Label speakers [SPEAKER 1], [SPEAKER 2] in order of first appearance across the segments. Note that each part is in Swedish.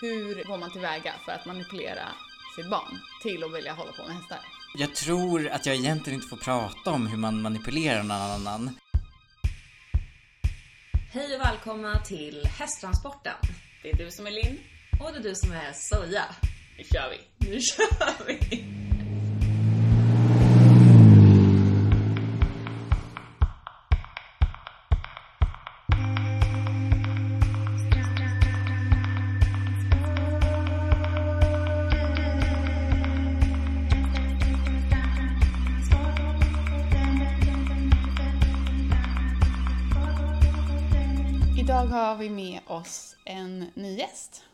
[SPEAKER 1] Hur går man tillväga för att manipulera sitt barn till att vilja hålla på med hästar?
[SPEAKER 2] Jag tror att jag egentligen inte får prata om hur man manipulerar någon annan.
[SPEAKER 3] Hej och välkomna till Hästtransporten.
[SPEAKER 1] Det är du som är Linn.
[SPEAKER 3] Och det är du som är Soja.
[SPEAKER 1] Nu kör vi!
[SPEAKER 3] Nu kör vi!
[SPEAKER 1] Vi med oss en ny gäst.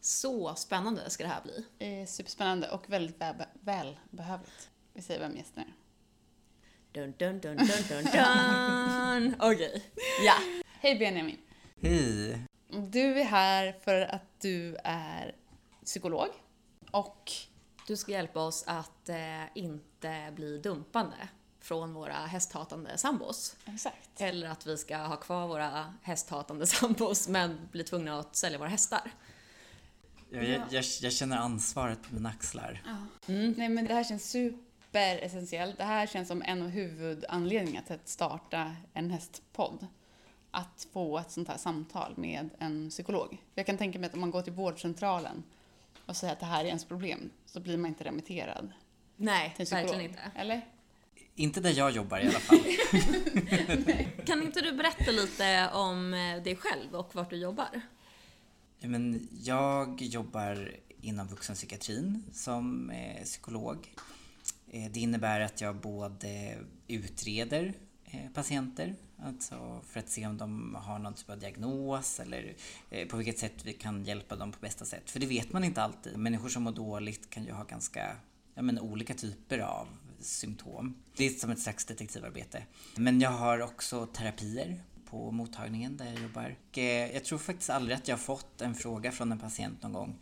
[SPEAKER 3] Så spännande ska det här bli.
[SPEAKER 1] Eh, Superspännande och väldigt väl, välbehövligt. Vi säger vem gästen är.
[SPEAKER 3] Dun, dun, dun, dun, dun, dun. Okej. Ja.
[SPEAKER 1] Hej Benjamin!
[SPEAKER 2] Hej!
[SPEAKER 1] Du är här för att du är psykolog och
[SPEAKER 3] Du ska hjälpa oss att eh, inte bli dumpande från våra hästhatande sambos.
[SPEAKER 1] Exakt.
[SPEAKER 3] Eller att vi ska ha kvar våra hästhatande sambos men bli tvungna att sälja våra hästar.
[SPEAKER 2] Jag, jag, jag, jag känner ansvaret på mina axlar.
[SPEAKER 1] Nej men det här känns superessentiellt. Det här känns som en av huvudanledningarna till att starta en hästpodd. Att få ett sånt här samtal med en psykolog. Jag kan tänka mig att om man går till vårdcentralen och säger att det här är ens problem så blir man inte remitterad
[SPEAKER 3] Nej, verkligen inte.
[SPEAKER 1] Eller?
[SPEAKER 2] Inte där jag jobbar i alla fall.
[SPEAKER 3] Kan inte du berätta lite om eh, dig själv och vart du jobbar?
[SPEAKER 2] Men jag jobbar inom vuxenpsykiatrin som eh, psykolog. Eh, Det innebär att jag både utreder patienter, alltså för att se om de har någon typ av diagnos eller på vilket sätt vi kan hjälpa dem på bästa sätt. För det vet man inte alltid. Människor som mår dåligt kan ju ha ganska ja, men, olika typer av symptom. Det är som ett slags detektivarbete. Men jag har också terapier på mottagningen där jag jobbar. Och, eh, jag tror faktiskt aldrig att jag har fått en fråga från en patient någon gång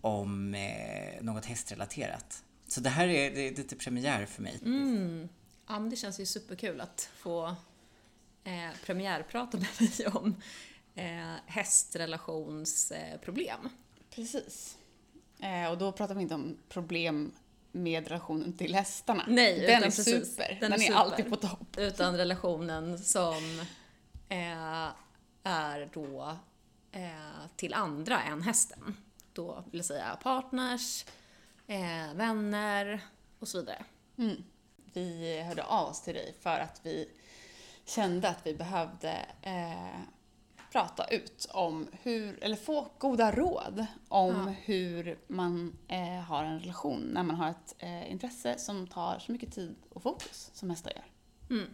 [SPEAKER 2] om eh, något hästrelaterat. Så det här är, det är lite premiär för mig.
[SPEAKER 3] Mm. Ja, men det känns ju superkul att få eh, premiärprata med dig om eh, hästrelationsproblem.
[SPEAKER 1] Precis. Eh, och då pratar vi inte om problem med relationen till hästarna.
[SPEAKER 3] Nej,
[SPEAKER 1] Den är
[SPEAKER 3] precis.
[SPEAKER 1] super.
[SPEAKER 3] Den
[SPEAKER 1] Den,
[SPEAKER 3] är super.
[SPEAKER 1] alltid på topp.
[SPEAKER 3] Utan relationen som eh, är då eh, till andra än hästen. Då vill säga partners, eh, vänner och så vidare.
[SPEAKER 1] Mm. Vi hörde av oss till dig för att vi kände att vi behövde eh, prata ut om hur, eller få goda råd om
[SPEAKER 3] Ja.
[SPEAKER 1] hur man eh, har en relation när man har ett eh, intresse som tar så mycket tid och fokus som hästar gör.
[SPEAKER 3] Mm.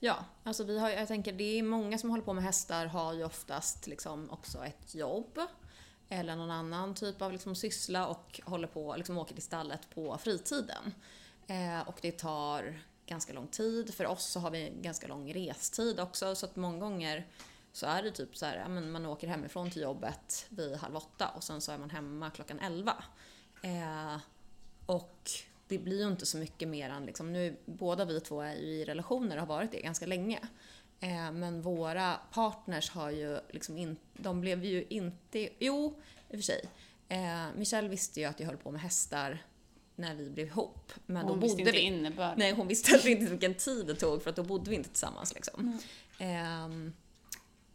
[SPEAKER 3] Ja, alltså vi har, jag tänker det är många som håller på med hästar har ju oftast liksom också ett jobb eller någon annan typ av liksom syssla och håller på, liksom åker till stallet på fritiden. Eh, och det tar ganska lång tid. För oss så har vi ganska lång restid också så att många gånger så är det typ så här, ja, men man åker hemifrån till jobbet vid halv åtta och sen så är man hemma klockan elva. Eh, och det blir ju inte så mycket mer än liksom, nu, båda vi två är ju i relationer och har varit det ganska länge. Eh, men våra partners har ju liksom inte, de blev ju inte, jo i och för sig. Eh, Michelle visste ju att jag höll på med hästar när vi blev ihop. Men
[SPEAKER 1] Hon
[SPEAKER 3] då
[SPEAKER 1] visste
[SPEAKER 3] bodde
[SPEAKER 1] inte
[SPEAKER 3] vi,
[SPEAKER 1] innebörden.
[SPEAKER 3] Nej, hon visste inte vilken tid det tog för att då bodde vi inte tillsammans liksom. Ehm,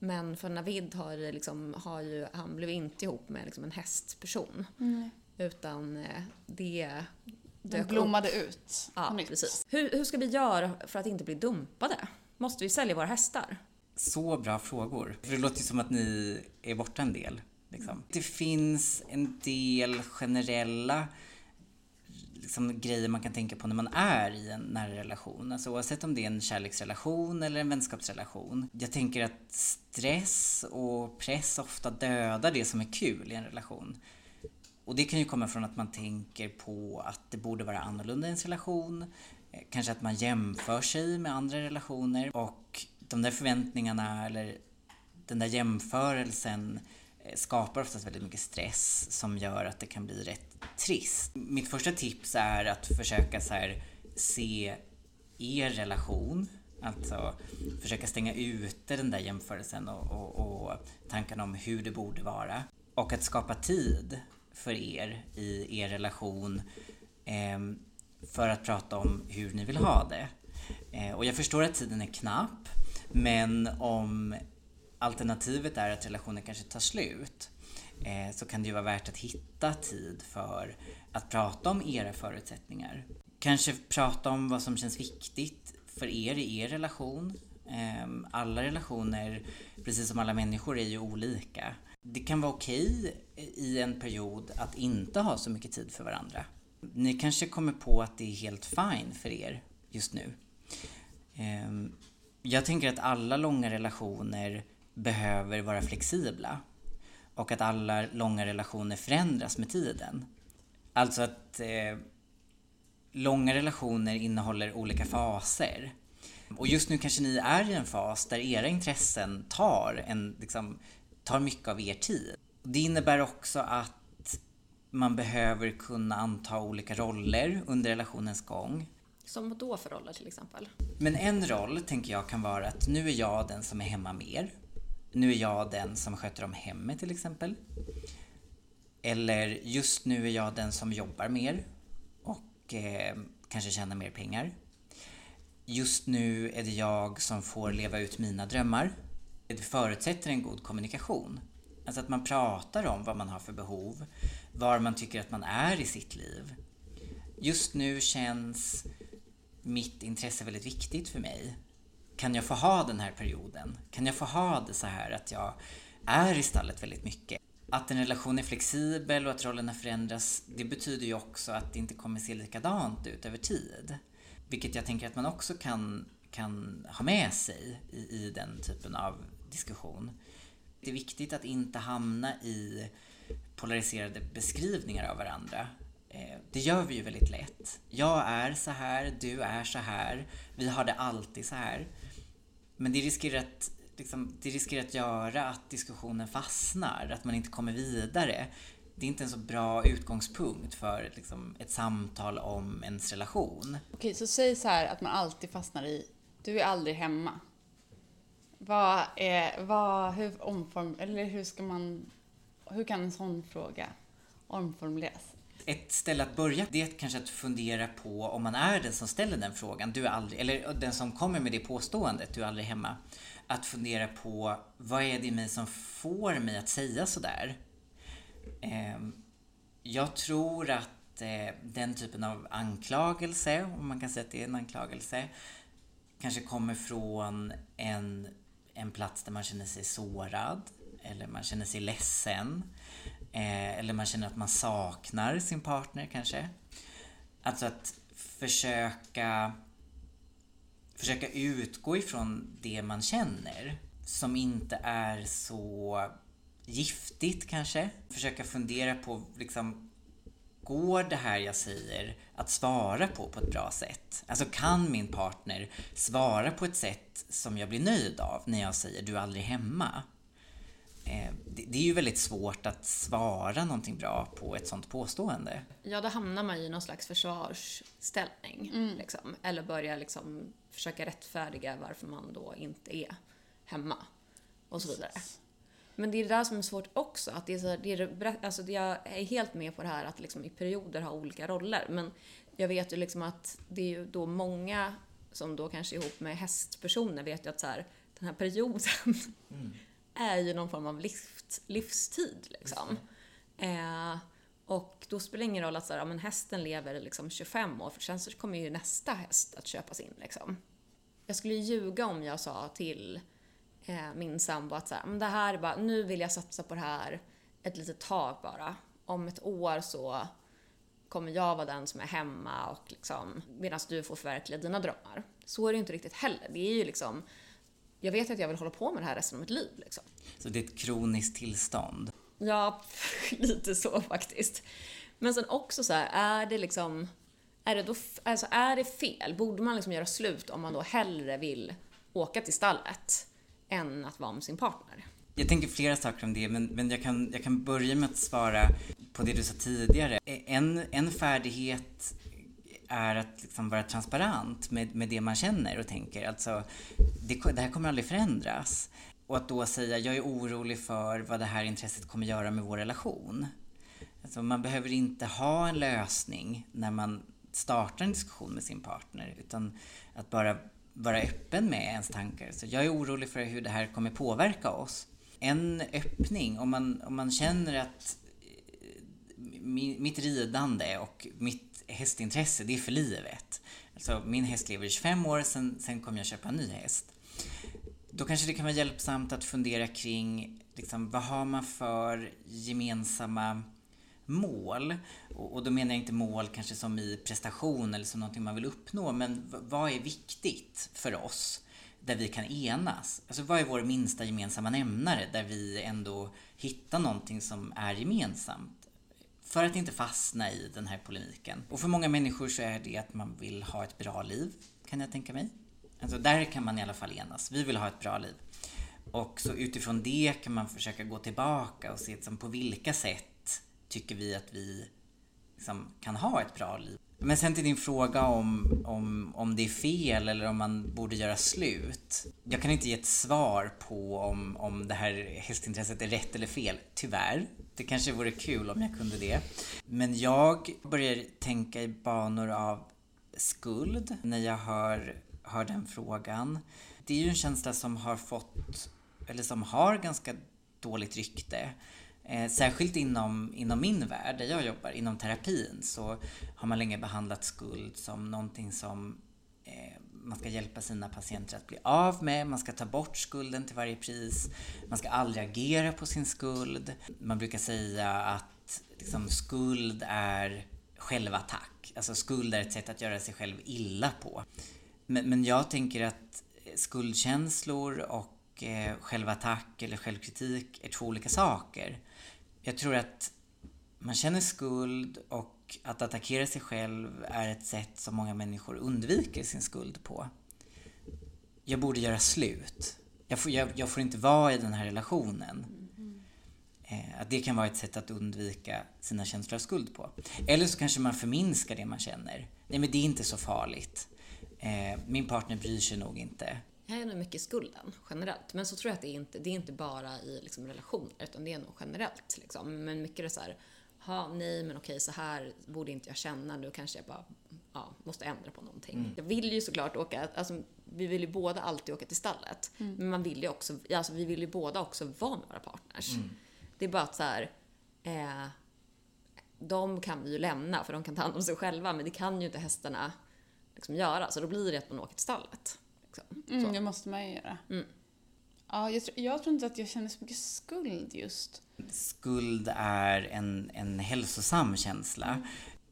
[SPEAKER 3] men för Navid har, liksom, har ju, han blev inte ihop med liksom en hästperson.
[SPEAKER 1] Mm.
[SPEAKER 3] Utan eh, det
[SPEAKER 1] Den
[SPEAKER 3] dök
[SPEAKER 1] blommade
[SPEAKER 3] upp.
[SPEAKER 1] ut
[SPEAKER 3] Ja, precis. Hur, hur ska vi göra för att inte bli dumpade? Måste vi sälja våra hästar?
[SPEAKER 2] Så bra frågor. För det låter ju som att ni är borta en del. Liksom. Det finns en del generella liksom, grejer man kan tänka på när man är i en nära relation. Alltså, oavsett om det är en kärleksrelation eller en vänskapsrelation. Jag tänker att stress och press ofta dödar det som är kul i en relation. Och det kan ju komma från att man tänker på att det borde vara annorlunda i ens relation. Eh, kanske att man jämför sig med andra relationer och de där förväntningarna eller den där jämförelsen eh, Eh, skapar oftast väldigt mycket stress som gör att det kan bli rätt trist. Mitt första tips är att försöka så här, se er relation, alltså försöka stänga ute den där jämförelsen och, och, och tankarna om hur det borde vara. och att skapa tid för er i er relation eh, för att prata om hur ni vill ha det. Eh, och jag förstår att tiden är knapp, men om alternativet är att relationen kanske tar slut eh, så kan det ju vara värt att hitta tid för att prata om era förutsättningar. Kanske prata om vad som känns viktigt för er i er relation. Eh, alla relationer, precis som alla människor, är ju olika. Det kan vara okej i en period att inte ha så mycket tid för varandra. Ni kanske kommer på att det är helt fine för er just nu. Ehm, jag tänker att alla långa relationer behöver vara flexibla och att alla långa relationer förändras med tiden. Alltså att eh, långa relationer innehåller olika faser. Och just nu kanske ni är i en fas där era intressen tar, en, liksom, tar mycket av er tid. Det innebär också att man behöver kunna anta olika roller under relationens gång.
[SPEAKER 3] Som då för roller till exempel?
[SPEAKER 2] Men en roll tänker jag kan vara att nu är jag den som är hemma mer. Nu är jag den som sköter om hemmet till exempel. Eller just nu är jag den som jobbar mer och eh, kanske tjänar mer pengar. Just nu är det jag som får leva ut mina drömmar. Det förutsätter en god kommunikation. Alltså att man pratar om vad man har för behov, var man tycker att man är i sitt liv. Just nu känns mitt intresse väldigt viktigt för mig. Kan jag få ha den här perioden? Kan jag få ha det så här att jag är i stallet väldigt mycket? Att en relation är flexibel och att rollerna förändras, det betyder ju också att det inte kommer se likadant ut över tid. Vilket jag tänker att man också kan, kan ha med sig i, i den typen av diskussion. Det är viktigt att inte hamna i polariserade beskrivningar av varandra. Eh, det gör vi ju väldigt lätt. Jag är så här, du är så här, vi har det alltid så här. Men det riskerar att, liksom, det riskerar att göra att diskussionen fastnar, att man inte kommer vidare. Det är inte en så bra utgångspunkt för liksom, ett samtal om ens relation.
[SPEAKER 1] Okej, så säg så här att man alltid fastnar i du är aldrig hemma. Vad är, vad, hur omform, eller hur ska man, hur kan en sån fråga omformuleras?
[SPEAKER 2] Ett ställe att börja det är kanske att fundera på om man är den som ställer den frågan, du är aldrig, eller den som kommer med det påståendet, du är aldrig hemma. Att fundera på vad är det i mig som får mig att säga sådär? Ehm, jag tror att eh, den typen av anklagelse, om man kan säga att det är en anklagelse, kanske kommer från en, en plats där man känner sig sårad eller man känner sig ledsen. Eh, eller man känner att man saknar sin partner kanske. Alltså att försöka försöka utgå ifrån det man känner som inte är så giftigt kanske. Försöka fundera på liksom Går det här jag säger att svara på på ett bra sätt? Alltså kan min partner svara på ett sätt som jag blir nöjd av när jag säger du är aldrig hemma? Eh, det är ju väldigt svårt att svara någonting bra på ett sånt påstående.
[SPEAKER 3] Ja, då hamnar man i någon slags försvarsställning. Mm. Liksom. Eller börjar liksom försöka rättfärdiga varför man då inte är hemma. Och så vidare. Men det är det där som är svårt också. Att det är så, det är, alltså jag är helt med på det här att liksom i perioder ha olika roller. Men jag vet ju liksom att det är ju då många som då kanske ihop med hästpersoner vet ju att så här, den här perioden mm är ju någon form av livs, livstid. Liksom. Eh, och då spelar det ingen roll att så här, ja, men hästen lever liksom 25 år, för sen så kommer ju nästa häst att köpas in. Liksom. Jag skulle ljuga om jag sa till eh, min sambo att så här, men det här är bara, nu vill jag satsa på det här ett litet tag bara. Om ett år så kommer jag vara den som är hemma och liksom, medan du får förverkliga dina drömmar. Så är det ju inte riktigt heller. Det är ju liksom jag vet att jag vill hålla på med det här resten av mitt liv. Liksom.
[SPEAKER 2] Så det är ett kroniskt tillstånd?
[SPEAKER 3] Ja, lite så faktiskt. Men sen också så här, är det liksom, är det, då, alltså är det fel? Borde man liksom göra slut om man då hellre vill åka till stallet än att vara med sin partner?
[SPEAKER 2] Jag tänker flera saker om det, men, men jag, kan, jag kan börja med att svara på det du sa tidigare. En, en färdighet är att liksom vara transparent med, med det man känner och tänker. Alltså, det, det här kommer aldrig förändras. och att då säga, jag är orolig för vad det här intresset kommer göra med vår relation. Alltså man behöver inte ha en lösning när man startar en diskussion med sin partner, utan att bara vara öppen med ens tankar. Så jag är orolig för hur det här kommer påverka oss. En öppning, om man, om man känner att eh, mitt ridande och mitt hästintresse, det är för livet. Alltså min häst lever i 25 år, sen, sen kommer jag köpa en ny häst. Då kanske det kan vara hjälpsamt att fundera kring liksom, vad har man för gemensamma mål. Och, då menar jag inte mål kanske som i prestation eller som någonting man vill uppnå, men vad är viktigt för oss? Där vi kan enas. Alltså vad är vår minsta gemensamma nämnare där vi ändå hittar någonting som är gemensamt? För att inte fastna i den här polemiken. Och för många människor så är det att man vill ha ett bra liv, kan jag tänka mig. Alltså där kan man i alla fall enas. Vi vill ha ett bra liv. Och så utifrån det kan man försöka gå tillbaka och se på vilka sätt tycker vi att vi liksom kan ha ett bra liv. Men sen till din fråga om, om, om det är fel eller om man borde göra slut. Jag kan inte ge ett svar på om, om det här hästintresset är rätt eller fel, tyvärr. Det kanske vore kul om jag kunde det. Men jag börjar tänka i banor av skuld när jag hör, hör den frågan. Det är ju en känsla som har fått, eller som har ganska dåligt rykte. Eh, särskilt inom, inom min värld, där jag jobbar, inom terapin, så har man länge behandlat skuld som någonting som eh, man ska hjälpa sina patienter att bli av med, man ska ta bort skulden till varje pris, man ska aldrig agera på sin skuld. Man brukar säga att liksom, skuld är självattack, alltså skuld är ett sätt att göra sig själv illa på. Men, men jag tänker att skuldkänslor och eh, självattack eller självkritik är två olika saker jag tror att man känner skuld och att attackera sig själv är ett sätt som många människor undviker sin skuld på. Jag borde göra slut. Jag får, jag, jag får inte vara i den här relationen. Eh, att det kan vara ett sätt att undvika sina känslor av skuld på. Eller så kanske man förminskar det man känner. Nej men det är inte så farligt. Eh, min partner bryr sig nog inte.
[SPEAKER 3] Jag är nog mycket skulden generellt. Men så tror jag att det är inte, det är inte bara i liksom, relationer utan det är nog generellt. Liksom. Men mycket är så här, ha, nej men okej så här borde inte jag känna, nu kanske jag bara ja, måste ändra på någonting. Mm. Jag vill ju såklart åka, alltså, vi vill ju båda alltid åka till stallet. Mm. Men man vill ju också, alltså, vi vill ju båda också vara med våra partners. Mm. Det är bara att så här, eh, de kan vi ju lämna för de kan ta hand om sig själva men det kan ju inte hästarna liksom göra. Så då blir det att man åker till stallet.
[SPEAKER 1] Liksom. Mm, det måste man ju göra. Mm. Ja, jag, jag tror inte att jag känner så mycket skuld just.
[SPEAKER 2] Skuld är en, en hälsosam känsla. Mm.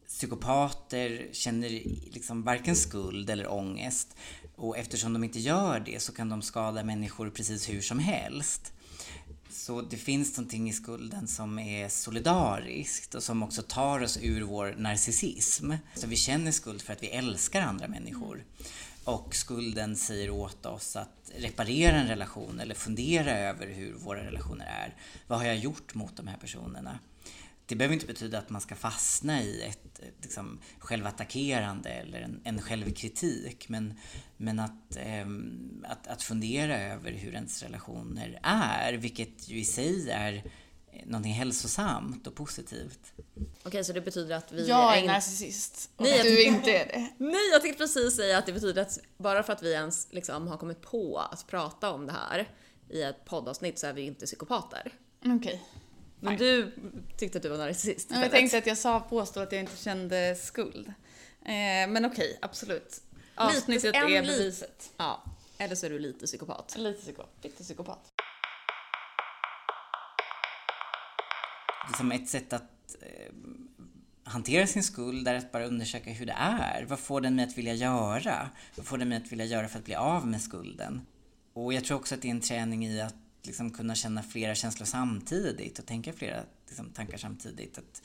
[SPEAKER 2] Psykopater känner liksom varken skuld eller ångest. Och eftersom de inte gör det så kan de skada människor precis hur som helst. Så det finns någonting i skulden som är solidariskt och som också tar oss ur vår narcissism. Så vi känner skuld för att vi älskar andra människor. Och skulden säger åt oss att reparera en relation eller fundera över hur våra relationer är. Vad har jag gjort mot de här personerna? Det behöver inte betyda att man ska fastna i ett liksom, självattackerande eller en, en självkritik. Men, men att, eh, att, att fundera över hur ens relationer är, vilket ju i sig är någonting hälsosamt och positivt.
[SPEAKER 3] Okej, så det betyder att vi...
[SPEAKER 1] Jag är, är narcissist och Nej, du inte är det.
[SPEAKER 3] Nej, jag tänkte precis säga att det betyder att bara för att vi ens liksom har kommit på att prata om det här i ett poddavsnitt så är vi inte psykopater.
[SPEAKER 1] Okej. Okay.
[SPEAKER 3] Men du tyckte att du var narcissist
[SPEAKER 1] istället. Jag tänkte att jag sa, påstod att jag inte kände skuld. Eh, men okej, okay, absolut.
[SPEAKER 3] Avsnittet är beviset. Ja, eller så är du lite psykopat.
[SPEAKER 1] Lite psykopat. Lite psykopat.
[SPEAKER 2] Liksom ett sätt att eh, hantera sin skuld är att bara undersöka hur det är. Vad får den mig att vilja göra? Vad får den mig att vilja göra för att bli av med skulden? Och jag tror också att det är en träning i att liksom kunna känna flera känslor samtidigt och tänka flera liksom, tankar samtidigt. Att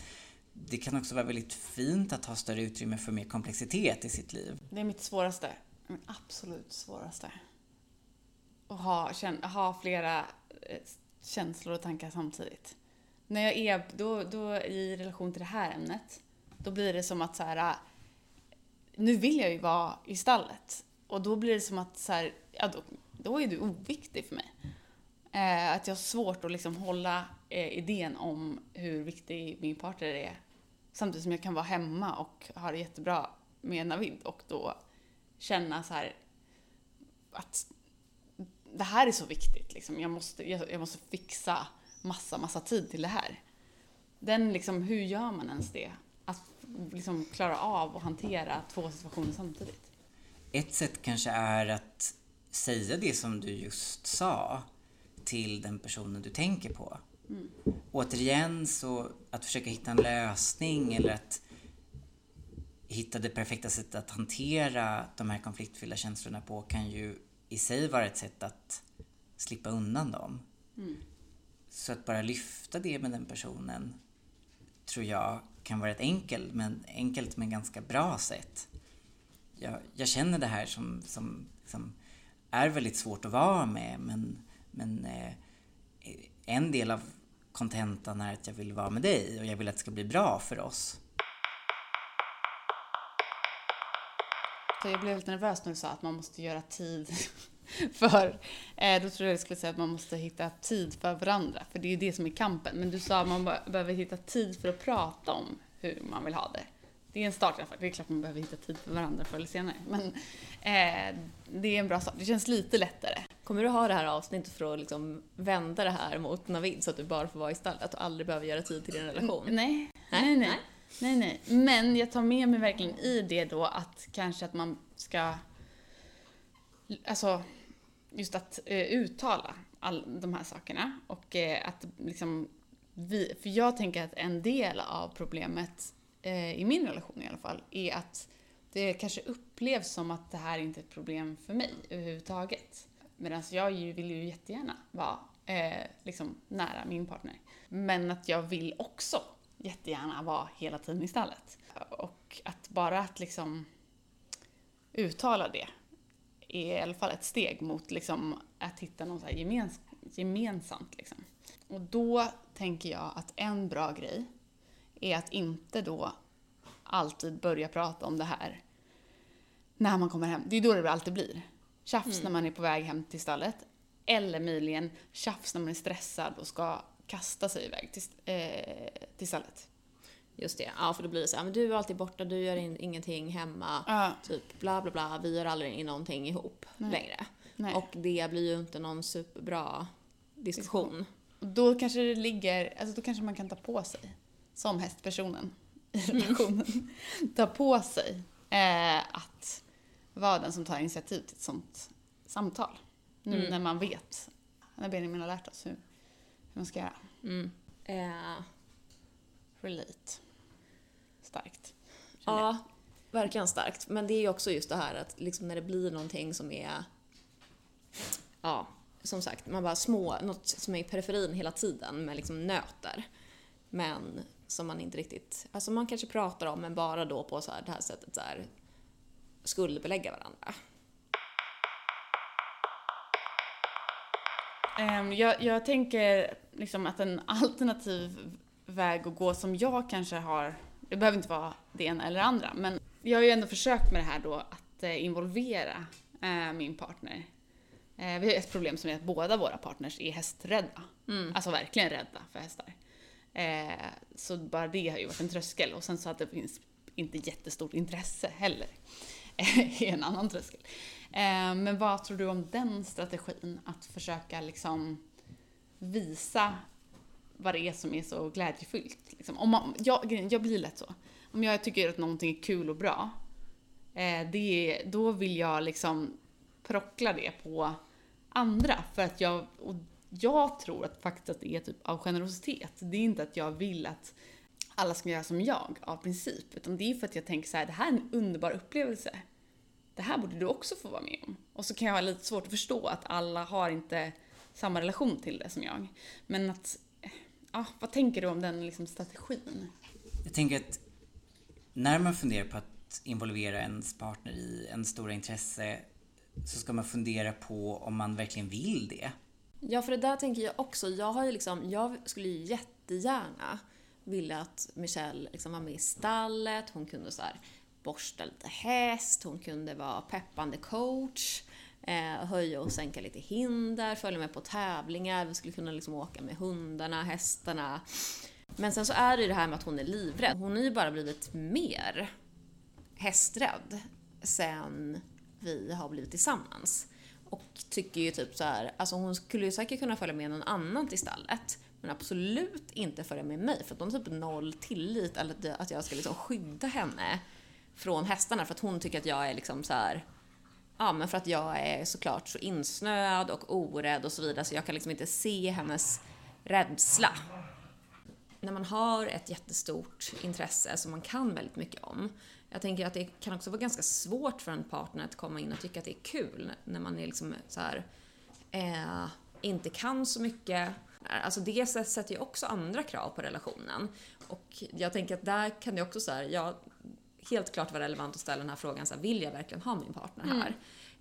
[SPEAKER 2] det kan också vara väldigt fint att ha större utrymme för mer komplexitet i sitt liv.
[SPEAKER 1] Det är mitt svåraste. Min absolut svåraste. Att ha, ha flera eh, känslor och tankar samtidigt när jag är då, då i relation till det här ämnet, då blir det som att så här, nu vill jag ju vara i stallet. Och då blir det som att så här, ja, då, då är du oviktig för mig. Eh, att jag har svårt att liksom hålla eh, idén om hur viktig min partner är. Samtidigt som jag kan vara hemma och ha det jättebra med Navid och då känna så här att det här är så viktigt. Liksom. Jag, måste, jag, jag måste fixa massa, massa tid till det här. Den liksom, hur gör man ens det? Att liksom klara av och hantera två situationer samtidigt.
[SPEAKER 2] Ett sätt kanske är att säga det som du just sa till den personen du tänker på. Mm. Återigen så att försöka hitta en lösning eller att hitta det perfekta sättet att hantera de här konfliktfyllda känslorna på kan ju i sig vara ett sätt att slippa undan dem. Mm. Så att bara lyfta det med den personen tror jag kan vara ett enkelt men, enkelt men ganska bra sätt. Jag, jag känner det här som, som, som är väldigt svårt att vara med men, men eh, en del av kontentan är att jag vill vara med dig och jag vill att det ska bli bra för oss.
[SPEAKER 1] Jag blev lite nervös när du sa att man måste göra tid för, eh, då tror jag du skulle säga att man måste hitta tid för varandra, för det är ju det som är kampen. Men du sa att man behöver hitta tid för att prata om hur man vill ha det. Det är en start i alla fall. Det är klart man behöver hitta tid för varandra förr eller senare. Men eh, det är en bra start. Det känns lite lättare.
[SPEAKER 3] Kommer du ha det här avsnittet för att liksom vända det här mot Navid så att du bara får vara i stallet och aldrig behöver göra tid till din relation?
[SPEAKER 1] Nej. Nej, nej. nej. nej, nej. Men jag tar med mig verkligen i det då att kanske att man ska Alltså, just att eh, uttala all de här sakerna och eh, att liksom vi, för jag tänker att en del av problemet eh, i min relation i alla fall är att det kanske upplevs som att det här inte är ett problem för mig överhuvudtaget. Medan jag ju, vill ju jättegärna vara eh, liksom nära min partner. Men att jag vill också jättegärna vara hela tiden i stallet. Och att bara att liksom uttala det är i alla fall ett steg mot liksom att hitta något så gemens gemensamt. Liksom. Och då tänker jag att en bra grej är att inte då alltid börja prata om det här när man kommer hem. Det är då det alltid blir. Tjafs mm. när man är på väg hem till stallet. Eller möjligen tjafs när man är stressad och ska kasta sig iväg till, eh, till stallet.
[SPEAKER 3] Just det, ja för då blir det så här, men du är alltid borta, du gör in, ingenting hemma, ja. typ bla bla bla, vi gör aldrig någonting ihop Nej. längre. Nej. Och det blir ju inte någon superbra diskussion.
[SPEAKER 1] Då kanske det ligger, alltså då kanske man kan ta på sig, som hästpersonen i mm. relationen, mm. ta på sig eh, att vara den som tar initiativ till ett sånt samtal. Nu mm. när man vet, när Benjamin har lärt oss hur, hur man ska göra. Mm. Eh. Relate starkt.
[SPEAKER 3] Ja, verkligen starkt. Men det är ju också just det här att liksom när det blir någonting som är, ja, som sagt, man bara små, något som är i periferin hela tiden med liksom nöter. Men som man inte riktigt, alltså man kanske pratar om men bara då på så här, det här sättet så här, skuldbelägga varandra.
[SPEAKER 1] Um, jag, jag tänker liksom att en alternativ väg att gå som jag kanske har det behöver inte vara det ena eller det andra, men jag har ju ändå försökt med det här då att eh, involvera eh, min partner. Eh, vi har ett problem som är att båda våra partners är hästrädda. Mm. Alltså verkligen rädda för hästar. så bara det har ju varit en tröskel och sen så att det finns inte jättestort intresse heller. är en annan tröskel. men vad tror du om den strategin? Att försöka liksom visa vad det är som är så glädjefyllt. Liksom. Om man, jag, jag blir lätt så. Om jag tycker att någonting är kul och bra, eh, det, då vill jag liksom prockla det på andra. För att jag, och jag tror att faktiskt att det är typ av generositet. Det är inte att jag vill att alla ska göra som jag av princip. Utan det är för att jag tänker så här, det här är en underbar upplevelse. Det här borde du också få vara med om. Och så kan jag ha lite svårt att förstå att alla har inte samma relation till det som jag. Men att ja, vad tänker du om den liksom, strategin?
[SPEAKER 2] Jag tänker att när man funderar på att involvera ens partner i en stora intresse så ska man fundera på om man verkligen vill det.
[SPEAKER 3] Ja, för det där tänker jag också. Jag, har ju liksom, jag skulle ju jättegärna vilja att Michelle liksom var med i stallet, hon kunde så här borsta lite häst, hon kunde vara peppande coach. Eh, höja och sänka lite hinder, följa med på tävlingar, vi skulle kunna liksom åka med hundarna, hästarna. Men sen så är det ju det här med att hon är livrädd. Hon har ju bara blivit mer hästrädd sen vi har blivit tillsammans. Och tycker ju typ så här, alltså hon skulle ju säkert kunna följa med någon annan till stallet. Men absolut inte följa med mig för att hon har typ noll tillit eller att- att jag ska liksom skydda henne från hästarna för att hon tycker att jag är liksom så här. Ja, men för att jag är såklart så insnöad och orädd och så vidare så jag kan liksom inte se hennes rädsla. När man har ett jättestort intresse som man kan väldigt mycket om. Jag tänker att det kan också vara ganska svårt för en partner att komma in och tycka att det är kul när man är liksom så här, eh, inte kan så mycket. Alltså det sätter ju också andra krav på relationen. Och jag tänker att där kan det också så här, jag helt klart vara relevant att ställa den här frågan, så här, vill jag verkligen ha min partner här?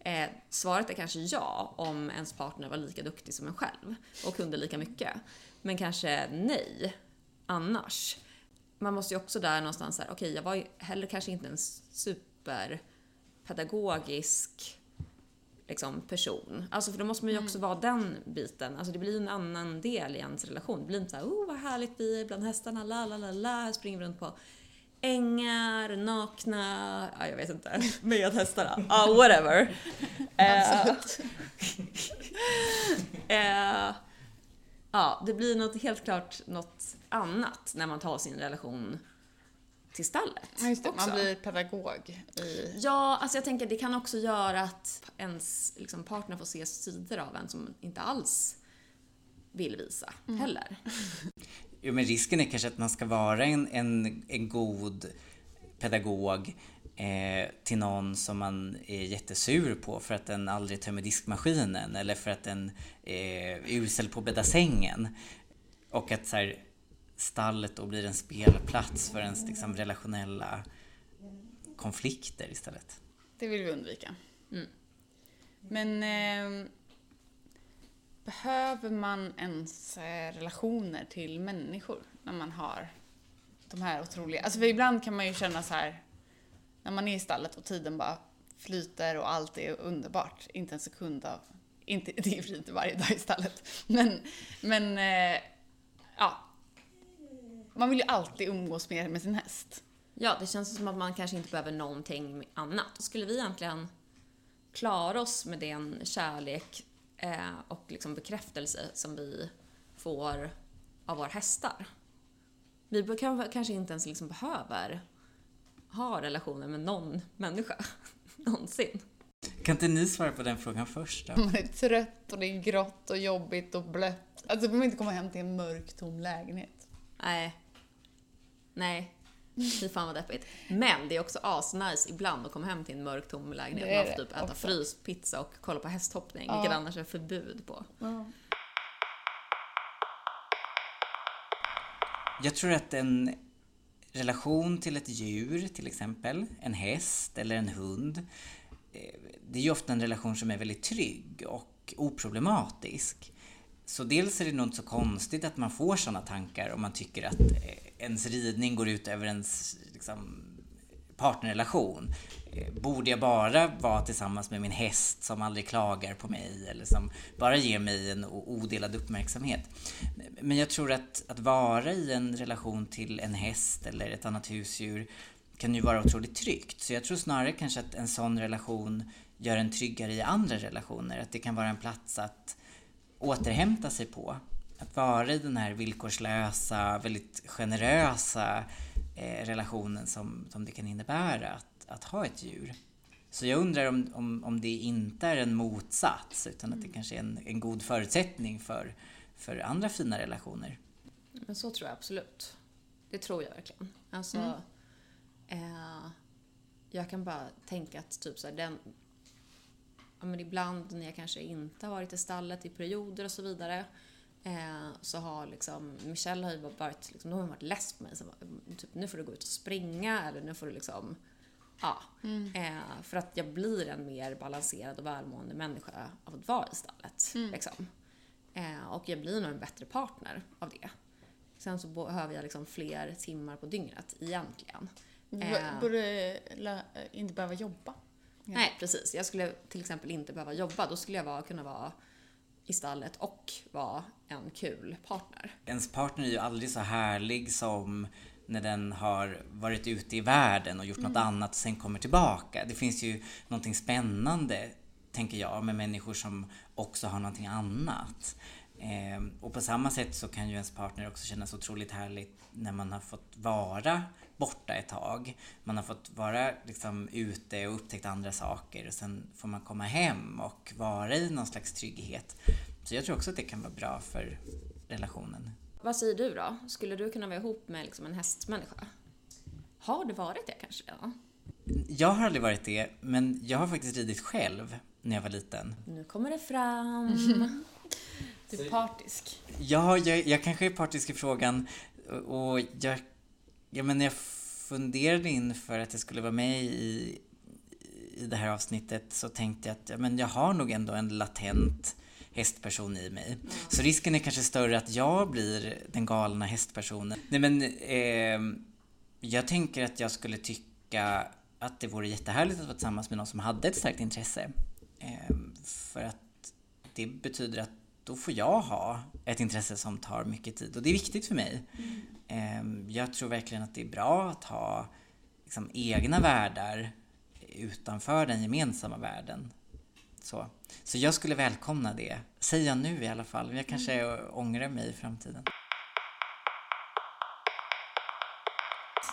[SPEAKER 3] Eh, svaret är kanske ja, om ens partner var lika duktig som en själv och kunde lika mycket. Men kanske nej, annars. Man måste ju också där någonstans säga, okej, jag var ju heller kanske inte en superpedagogisk liksom, person. Alltså för då måste man ju också vara den biten. Alltså det blir en annan del i ens relation. Det blir inte såhär, oh vad härligt vi är bland hästarna, la la la la, här springer vi runt på ängar, nakna, ja, jag vet inte, med hästarna. Ja, whatever. Eh, eh, ja, det blir något, helt klart något annat när man tar sin relation till stallet.
[SPEAKER 1] Ja, just det.
[SPEAKER 3] också.
[SPEAKER 1] Man blir pedagog i...
[SPEAKER 3] Ja, alltså jag tänker det kan också göra att ens liksom, partner får se sidor av en som inte alls vill visa heller.
[SPEAKER 2] Jo, men risken är kanske att man ska vara en, en, en god pedagog eh, till någon som man är jättesur på för att den aldrig tömmer diskmaskinen eller för att den eh, är usel på att bädda sängen. Och att så här, stallet då blir en spelplats för ens liksom, relationella konflikter istället.
[SPEAKER 1] Det vill vi undvika.
[SPEAKER 3] Mm.
[SPEAKER 1] Men eh, behöver man ens eh, relationer till människor när man har de här otroliga... Alltså för ibland kan man ju känna så här när man är i stallet och tiden bara flyter och allt är underbart. Inte en sekund av... Inte, det är ju inte varje dag i stallet. Men, men eh, ja. Man vill ju alltid umgås mer med sin häst.
[SPEAKER 3] Ja, det känns som att man kanske inte behöver någonting annat. Skulle vi egentligen klara oss med den kärlek eh, och liksom bekräftelse som vi får av våra hästar. Vi kan- kanske inte ens liksom behöver ha relationer med någon människa någonsin.
[SPEAKER 2] Kan inte ni svara på den frågan först då?
[SPEAKER 1] Man är trött och det är grått och jobbigt och blött. Alltså man vill inte komma hem till en mörk, tom lägenhet.
[SPEAKER 3] Nej. Nej. Fy fan vad deppigt. Men det är också asnice ibland att komma hem till en mörk tom lägenhet.
[SPEAKER 1] Är
[SPEAKER 3] Man får typ äta fryspizza och kolla på hästhoppning,
[SPEAKER 1] Ja.
[SPEAKER 3] vilket annars är förbud på.
[SPEAKER 2] Jag tror att en relation till ett djur, till exempel en häst eller en hund, eh, det är ju ofta en relation som är väldigt trygg och oproblematisk. Så dels är det nog inte så konstigt att man får sådana tankar om man tycker att eh, ens ridning går ut över ens liksom, partnerrelation. Eh, borde jag bara vara tillsammans med min häst som aldrig klagar på mig eller som bara ger mig en odelad uppmärksamhet? Men jag tror att, att vara i en relation till en häst eller ett annat husdjur kan ju vara otroligt tryggt. Så jag tror snarare kanske att en sån relation gör en tryggare i andra relationer. Att det kan vara en plats att återhämta sig på. Att vara i den här villkorslösa, väldigt generösa eh, relationen som, som det kan innebära att, att ha ett djur. Så jag undrar om, om, om det inte är en motsats utan att det kanske är en, en god förutsättning för, för andra fina relationer.
[SPEAKER 3] Men så tror jag absolut. Det tror jag verkligen. Alltså, eh, jag kan bara tänka att typ så här, den, ja, men ibland när jag kanske inte har varit i stallet i perioder och så vidare eh, så har liksom, Michelle har ju varit, liksom, har varit less på mig. Så, typ, nu får du gå ut och springa eller nu får du liksom Ja, eh, för att jag blir en mer balanserad och välmående människa av att vara i stallet. Liksom. Eh, och jag blir nog en bättre partner av det. Sen så behöver jag liksom fler timmar på dygnet egentligen.
[SPEAKER 1] B-
[SPEAKER 3] Eh.
[SPEAKER 1] Borde inte behöva jobba.
[SPEAKER 3] Nej, precis. Jag skulle till exempel inte behöva jobba. Då skulle jag vara, kunna vara i stallet och vara en kul partner.
[SPEAKER 2] Ens partner är ju aldrig så härlig som när den har varit ute i världen och gjort något annat och sen kommer tillbaka. Det finns ju någonting spännande, tänker jag, med människor som också har någonting annat. Eh, och på samma sätt så kan ju ens partner också kännas otroligt härligt när man har fått vara borta ett tag. Man har fått vara liksom ute och upptäckt andra saker och sen får man komma hem och vara i någon slags trygghet. Så jag tror också att det kan vara bra för relationen.
[SPEAKER 3] Vad säger du då? Skulle du kunna vara ihop med liksom en hästmänniska? Har du varit det kanske? Ja.
[SPEAKER 2] Jag har aldrig varit det, men jag har faktiskt ridit själv när jag var liten.
[SPEAKER 3] Nu kommer det fram.
[SPEAKER 1] Du är partisk.
[SPEAKER 2] Ja, jag, jag kanske är partisk i frågan och jag, ja, men när jag funderade inför att jag skulle vara med i, i det här avsnittet så tänkte jag att ja, men jag har nog ändå en latent hästperson i mig. Så risken är kanske större att jag blir den galna hästpersonen. Nej men, eh, jag tänker att jag skulle tycka att det vore jättehärligt att vara tillsammans med någon som hade ett starkt intresse. Eh, för att det betyder att då får jag ha ett intresse som tar mycket tid och det är viktigt för mig. Mm. Jag tror verkligen att det är bra att ha liksom, egna världar utanför den gemensamma världen. Så. så jag skulle välkomna det, säger jag nu i alla fall. Jag kanske mm. ångrar mig i framtiden.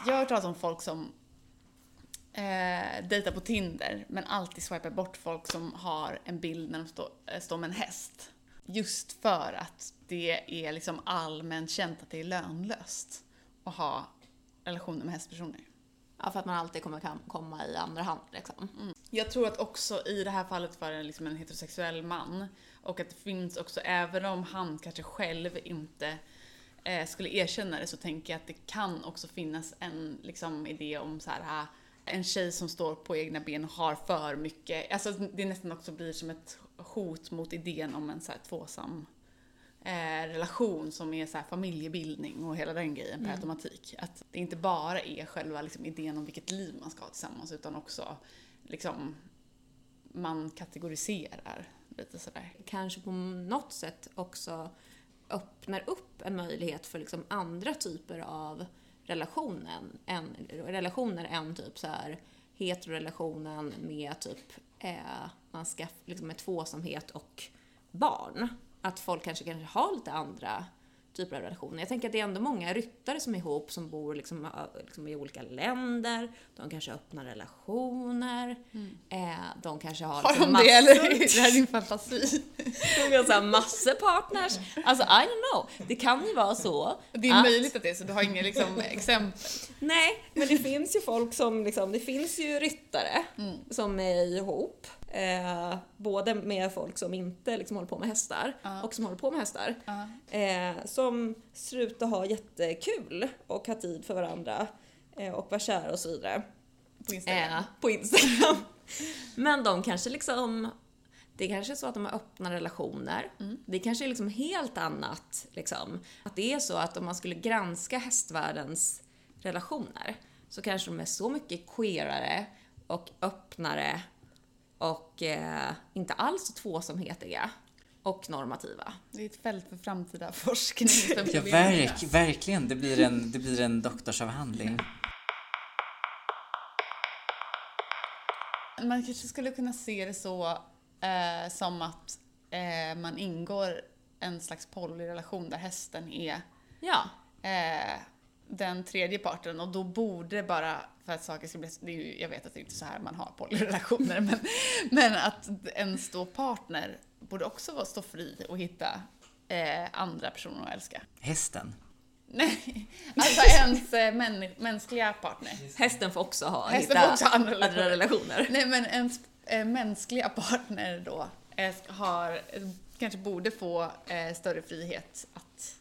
[SPEAKER 1] Jag har hört talas om folk som eh, dejtar på Tinder men alltid swipar bort folk som har en bild när de stå, äh, står med en häst. Just för att det är liksom allmänt känt att det är lönlöst att ha relationer med hästpersoner.
[SPEAKER 3] Ja, för att man alltid kommer komma i andra hand liksom.
[SPEAKER 1] Mm. Jag tror att också i det här fallet för en, liksom en heterosexuell man och att det finns också, även om han kanske själv inte eh, skulle erkänna det så tänker jag att det kan också finnas en liksom, idé om så här en tjej som står på egna ben och har för mycket, alltså det nästan också blir som ett hot mot idén om en så här tvåsam eh, relation som är så här familjebildning och hela den grejen per mm. automatik. Att det inte bara är själva liksom, idén om vilket liv man ska ha tillsammans utan också liksom man kategoriserar lite sådär.
[SPEAKER 3] Kanske på något sätt också öppnar upp en möjlighet för liksom andra typer av relationen, en, relationer än typ så här heterorelationen med typ eh, man ska, liksom med tvåsamhet och barn. Att folk kanske kanske har lite andra typer av relationer. Jag tänker att det är ändå många ryttare som är ihop som bor liksom, liksom i olika länder. De kanske har öppna relationer. Mm. Eh, de kanske har...
[SPEAKER 1] Har de det eller är det här din fantasi?
[SPEAKER 3] de har så massor partners. Alltså I don't know. Det kan ju vara så.
[SPEAKER 1] Det är att... möjligt att det är så, du har inga liksom, exempel?
[SPEAKER 3] Nej, men det finns ju folk som liksom, det finns ju ryttare mm. som är ihop. Eh, både med folk som inte liksom håller på med hästar uh. och som håller på med hästar. Uh. Eh, som ser ut att ha jättekul och ha tid för varandra eh, och vara kära och så vidare.
[SPEAKER 1] På Instagram.
[SPEAKER 3] Eh, på Instagram. Men de kanske liksom det kanske är så att de har öppna relationer. Mm. Det kanske är liksom helt annat. Liksom. Att det är så att om man skulle granska hästvärldens relationer så kanske de är så mycket queerare och öppnare och eh, inte alls så tvåsamhetiga och normativa.
[SPEAKER 1] Det är ett fält för framtida forskning.
[SPEAKER 2] ja, verk, verkligen. Det blir en, det blir en doktorsavhandling.
[SPEAKER 1] Man kanske skulle kunna se det så eh, som att eh, man ingår en slags polyrelation där hästen är
[SPEAKER 3] ja.
[SPEAKER 1] eh, den tredje parten och då borde det bara, för att saker ska bli, det är ju, jag vet att det är inte så här man har polyrelationer, men, men att ens då partner borde också stå fri och hitta eh, andra personer att älska.
[SPEAKER 2] Hästen?
[SPEAKER 1] Nej, alltså ens eh, män, mänskliga partner.
[SPEAKER 3] Hästen får också ha,
[SPEAKER 1] Hästen hitta får också
[SPEAKER 3] andra, andra relationer.
[SPEAKER 1] Nej men ens eh, mänskliga partner då eh, har, kanske borde få eh, större frihet att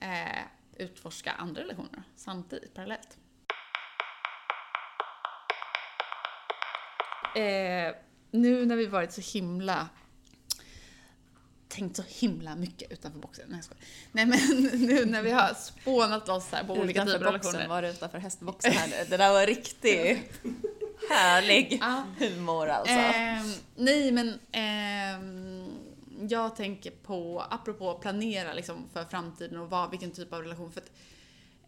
[SPEAKER 1] eh, utforska andra relationer samtidigt, parallellt. Eh, nu när vi varit så himla tänkt så himla mycket utanför boxen. Nej, jag Nej men nu när vi har spånat oss här på olika typer av relationer.
[SPEAKER 3] Var det utanför hästboxen här nu? Det där var riktigt Härlig humor alltså.
[SPEAKER 1] Ehm, nej, men ehm, jag tänker på, apropå planera liksom för framtiden och vad, vilken typ av relation. För att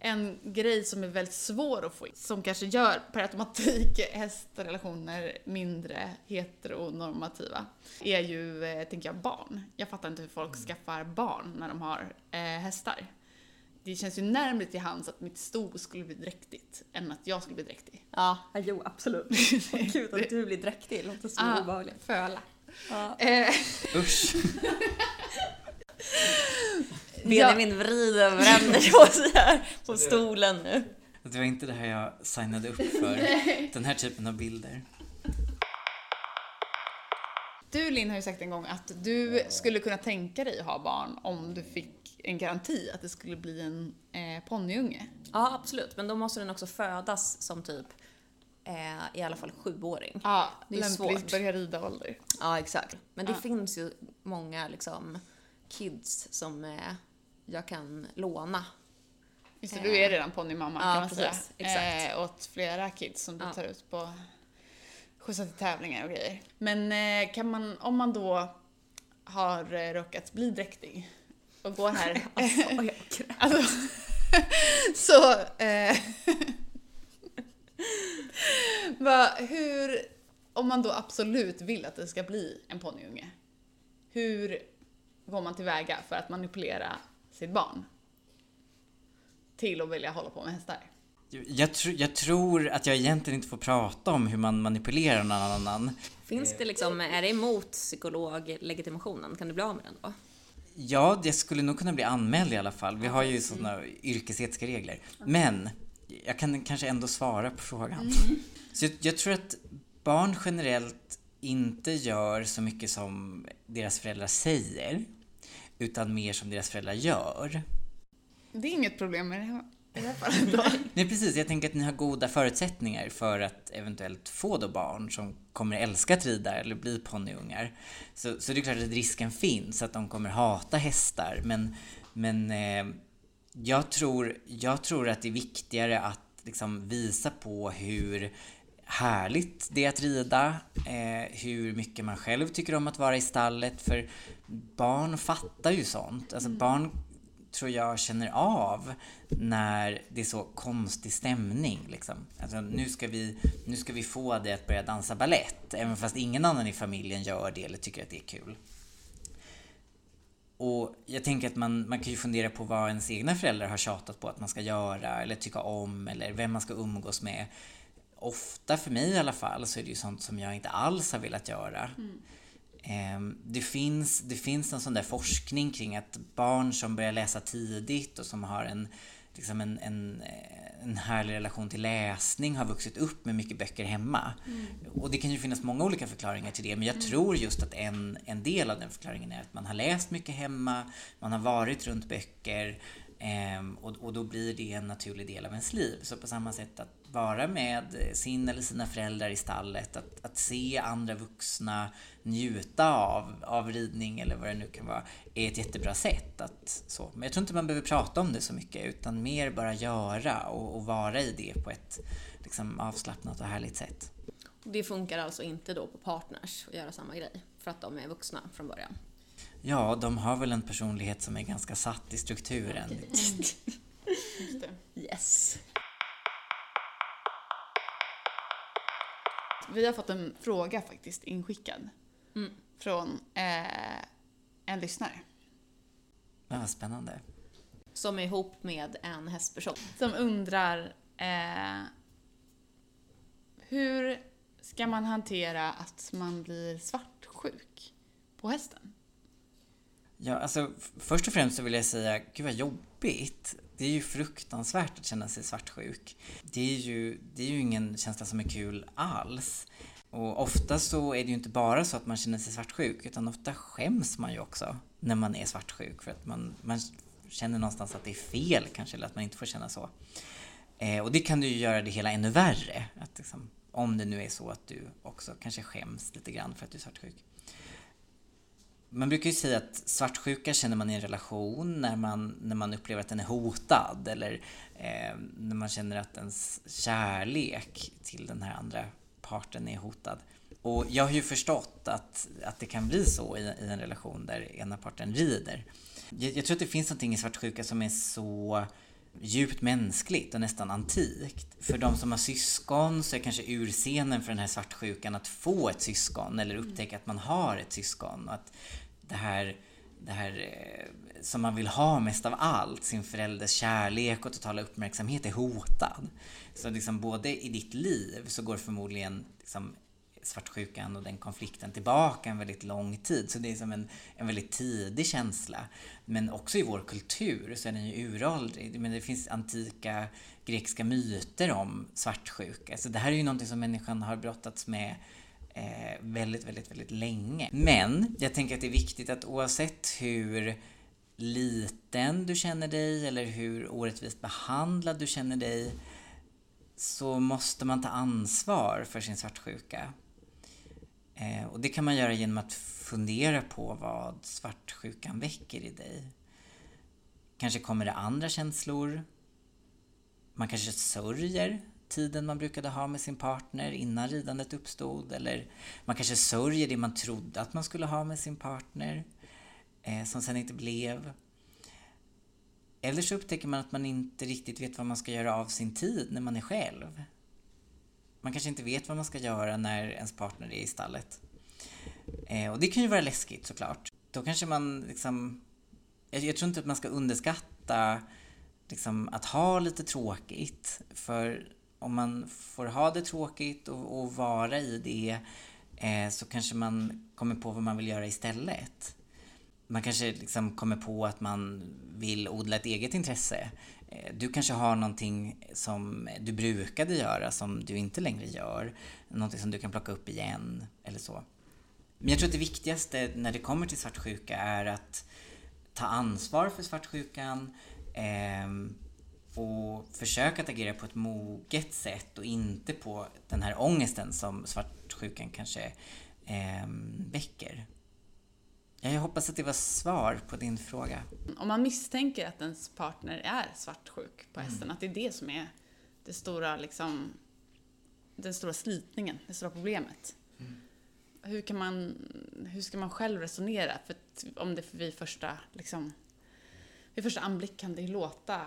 [SPEAKER 1] en grej som är väldigt svår att få in, som kanske gör per automatik hästrelationer mindre heteronormativa, är ju, eh, tänker jag, barn. Jag fattar inte hur folk skaffar barn när de har eh, hästar. Det känns ju närmare till hands att mitt sto skulle bli dräktigt än att jag skulle bli dräktig.
[SPEAKER 3] Ja, jo absolut. Gud att du blir dräktig, det låter så
[SPEAKER 1] Ah,
[SPEAKER 3] obehagligt.
[SPEAKER 1] Föla.
[SPEAKER 3] Ja.
[SPEAKER 1] Eh,
[SPEAKER 2] Usch.
[SPEAKER 3] Benjamin vrider och vänder på sig här på stolen nu.
[SPEAKER 2] Det var inte det här jag signade upp för. Den här typen av bilder.
[SPEAKER 1] Du Linn har ju sagt en gång att du skulle kunna tänka dig att ha barn om du fick en garanti att det skulle bli en eh, ponnyunge.
[SPEAKER 3] Ja, absolut. Men då måste den också födas som typ eh, i alla fall sjuåring.
[SPEAKER 1] Ja,
[SPEAKER 3] Det är
[SPEAKER 1] lämpligt
[SPEAKER 3] svårt.
[SPEAKER 1] börja rida ålder.
[SPEAKER 3] Ja, exakt. Men det
[SPEAKER 1] Ja.
[SPEAKER 3] finns ju många liksom kids som eh, jag kan låna.
[SPEAKER 1] Just det, du är redan ponnymamma
[SPEAKER 3] Ja,
[SPEAKER 1] kan man
[SPEAKER 3] precis.
[SPEAKER 1] säga.
[SPEAKER 3] Exakt.
[SPEAKER 1] Eh, åt flera kids som du
[SPEAKER 3] Ja.
[SPEAKER 1] tar ut på skjutsar till tävlingar och grejer. Men eh, kan man, om man då har eh, råkat bli dräktig och går här
[SPEAKER 3] Alltså, jag grät.
[SPEAKER 1] Alltså, så... Eh, va, hur, om man då absolut vill att det ska bli en ponnyunge, hur går man tillväga för att manipulera sitt barn till att vilja hålla på med hästar?
[SPEAKER 2] Jag, tr jag tror att jag egentligen inte får prata om hur man manipulerar någon annan.
[SPEAKER 3] Finns det liksom, är det emot psykologlegitimationen? Kan du bli av med den då?
[SPEAKER 2] Ja, det skulle nog kunna bli anmäld i alla fall. Vi har ju sådana yrkesetiska regler. Men jag kan kanske ändå svara på frågan. Så jag, jag tror att barn generellt inte gör så mycket som deras föräldrar säger, utan mer som deras föräldrar gör.
[SPEAKER 1] Det är inget problem med det här.
[SPEAKER 2] Nej precis, jag tänker att ni har goda förutsättningar för att eventuellt få då barn som kommer älska att rida eller bli ponnyungar. Så, så det är klart att risken finns att de kommer hata hästar men, men eh, jag, tror, jag tror att det är viktigare att liksom visa på hur härligt det är att rida, eh, hur mycket man själv tycker om att vara i stallet för barn fattar ju sånt. Alltså barn tror jag känner av när det är så konstig stämning. Liksom. Alltså, nu, ska vi, nu ska vi få dig att börja dansa ballett även fast ingen annan i familjen gör det eller tycker att det är kul. Och jag tänker att man, man kan ju fundera på vad ens egna föräldrar har tjatat på att man ska göra eller tycka om eller vem man ska umgås med. Ofta för mig i alla fall så är det ju sånt som jag inte alls har velat göra. Ehm, Det finns, det finns en sån där forskning kring att barn som börjar läsa tidigt och som har en, liksom en, en, en härlig relation till läsning har vuxit upp med mycket böcker hemma. Och det kan ju finnas många olika förklaringar till det men jag tror just att en, en del av den förklaringen är att man har läst mycket hemma, man har varit runt böcker ehm, och, och då blir det en naturlig del av ens liv. Så på samma sätt att vara med sin eller sina föräldrar i stallet, att, att se andra vuxna njuta av, av ridning eller vad det nu kan vara, är ett jättebra sätt. Att, så. Men jag tror inte man behöver prata om det så mycket utan mer bara göra och, och vara i det på ett liksom, avslappnat och härligt sätt.
[SPEAKER 3] Det funkar alltså inte då på partners att göra samma grej för att de är vuxna från början.
[SPEAKER 2] Ja, de har väl en personlighet som är ganska satt i strukturen.
[SPEAKER 1] Det.
[SPEAKER 3] Yes.
[SPEAKER 1] Vi har fått en fråga faktiskt inskickad
[SPEAKER 3] Mm.
[SPEAKER 1] från eh, en lyssnare.
[SPEAKER 2] Men vad spännande.
[SPEAKER 3] Som är ihop med en hästperson.
[SPEAKER 1] Som undrar eh, hur ska man hantera att man blir svartsjuk på hästen?
[SPEAKER 2] Ja, alltså först och främst så vill jag säga, gud vad jobbigt. Det är ju fruktansvärt att känna sig svartsjuk. Det är ju, det är ju ingen känsla som är kul alls. Och ofta så är det ju inte bara så att man känner sig svartsjuk, utan ofta skäms man ju också när man är svartsjuk för att man, man känner någonstans att det är fel kanske, eller att man inte får känna så. Eh, och det kan ju göra det hela ännu värre. Att liksom, om det nu är så att du också kanske skäms lite grann för att du är svartsjuk. Man brukar ju säga att svartsjuka känner man i en relation när man, när man upplever att den är hotad eller eh, när man känner att ens kärlek till den här andra parten är hotad. Och jag har ju förstått att, att det kan bli så i, i en relation där ena parten rider. Jag, jag tror att det finns någonting i svartsjuka som är så djupt mänskligt och nästan antikt. För de som har syskon så är kanske urscenen för den här svartsjukan att få ett syskon eller upptäcka att man har ett syskon. Och att det här, det här eh, som man vill ha mest av allt, sin förälders kärlek och totala uppmärksamhet är hotad. Så liksom både i ditt liv så går förmodligen liksom svartsjukan och den konflikten tillbaka en väldigt lång tid. Så det är som en, en väldigt tidig känsla. Men också i vår kultur så är den ju uråldrig. Men det finns antika grekiska myter om svartsjuka. Så det här är ju någonting som människan har brottats med eh, väldigt, väldigt, väldigt länge. Men jag tänker att det är viktigt att oavsett hur liten du känner dig eller hur orättvist behandlad du känner dig så måste man ta ansvar för sin svartsjuka. Eh, och det kan man göra genom att fundera på vad svartsjukan väcker i dig. Kanske kommer det andra känslor. Man kanske sörjer tiden man brukade ha med sin partner innan ridandet uppstod. Eller man kanske sörjer det man trodde att man skulle ha med sin partner, eh, som sen inte blev. Eller så upptäcker man att man inte riktigt vet vad man ska göra av sin tid när man är själv. Man kanske inte vet vad man ska göra när ens partner är i stallet. Eh, och det kan ju vara läskigt såklart. Då kanske man liksom... Jag, jag tror inte att man ska underskatta liksom, att ha lite tråkigt. För om man får ha det tråkigt och, och vara i det eh, så kanske man kommer på vad man vill göra istället. Man kanske liksom kommer på att man vill odla ett eget intresse. Eh, du kanske har någonting som du brukade göra som du inte längre gör. Någonting som du kan plocka upp igen eller så. Men jag tror att det viktigaste när det kommer till svartsjuka är att ta ansvar för svartsjukan eh, och försöka att agera på ett moget sätt och inte på den här ångesten som svartsjukan kanske eh, väcker. Jag hoppas att det var svar på din fråga.
[SPEAKER 1] Om man misstänker att ens partner är svartsjuk på hästen, mm. att det är det som är det stora, liksom, den stora slitningen, det stora problemet. Mm. Hur, kan man, hur ska man själv resonera? För om det vid första, liksom, vid första anblick kan det låta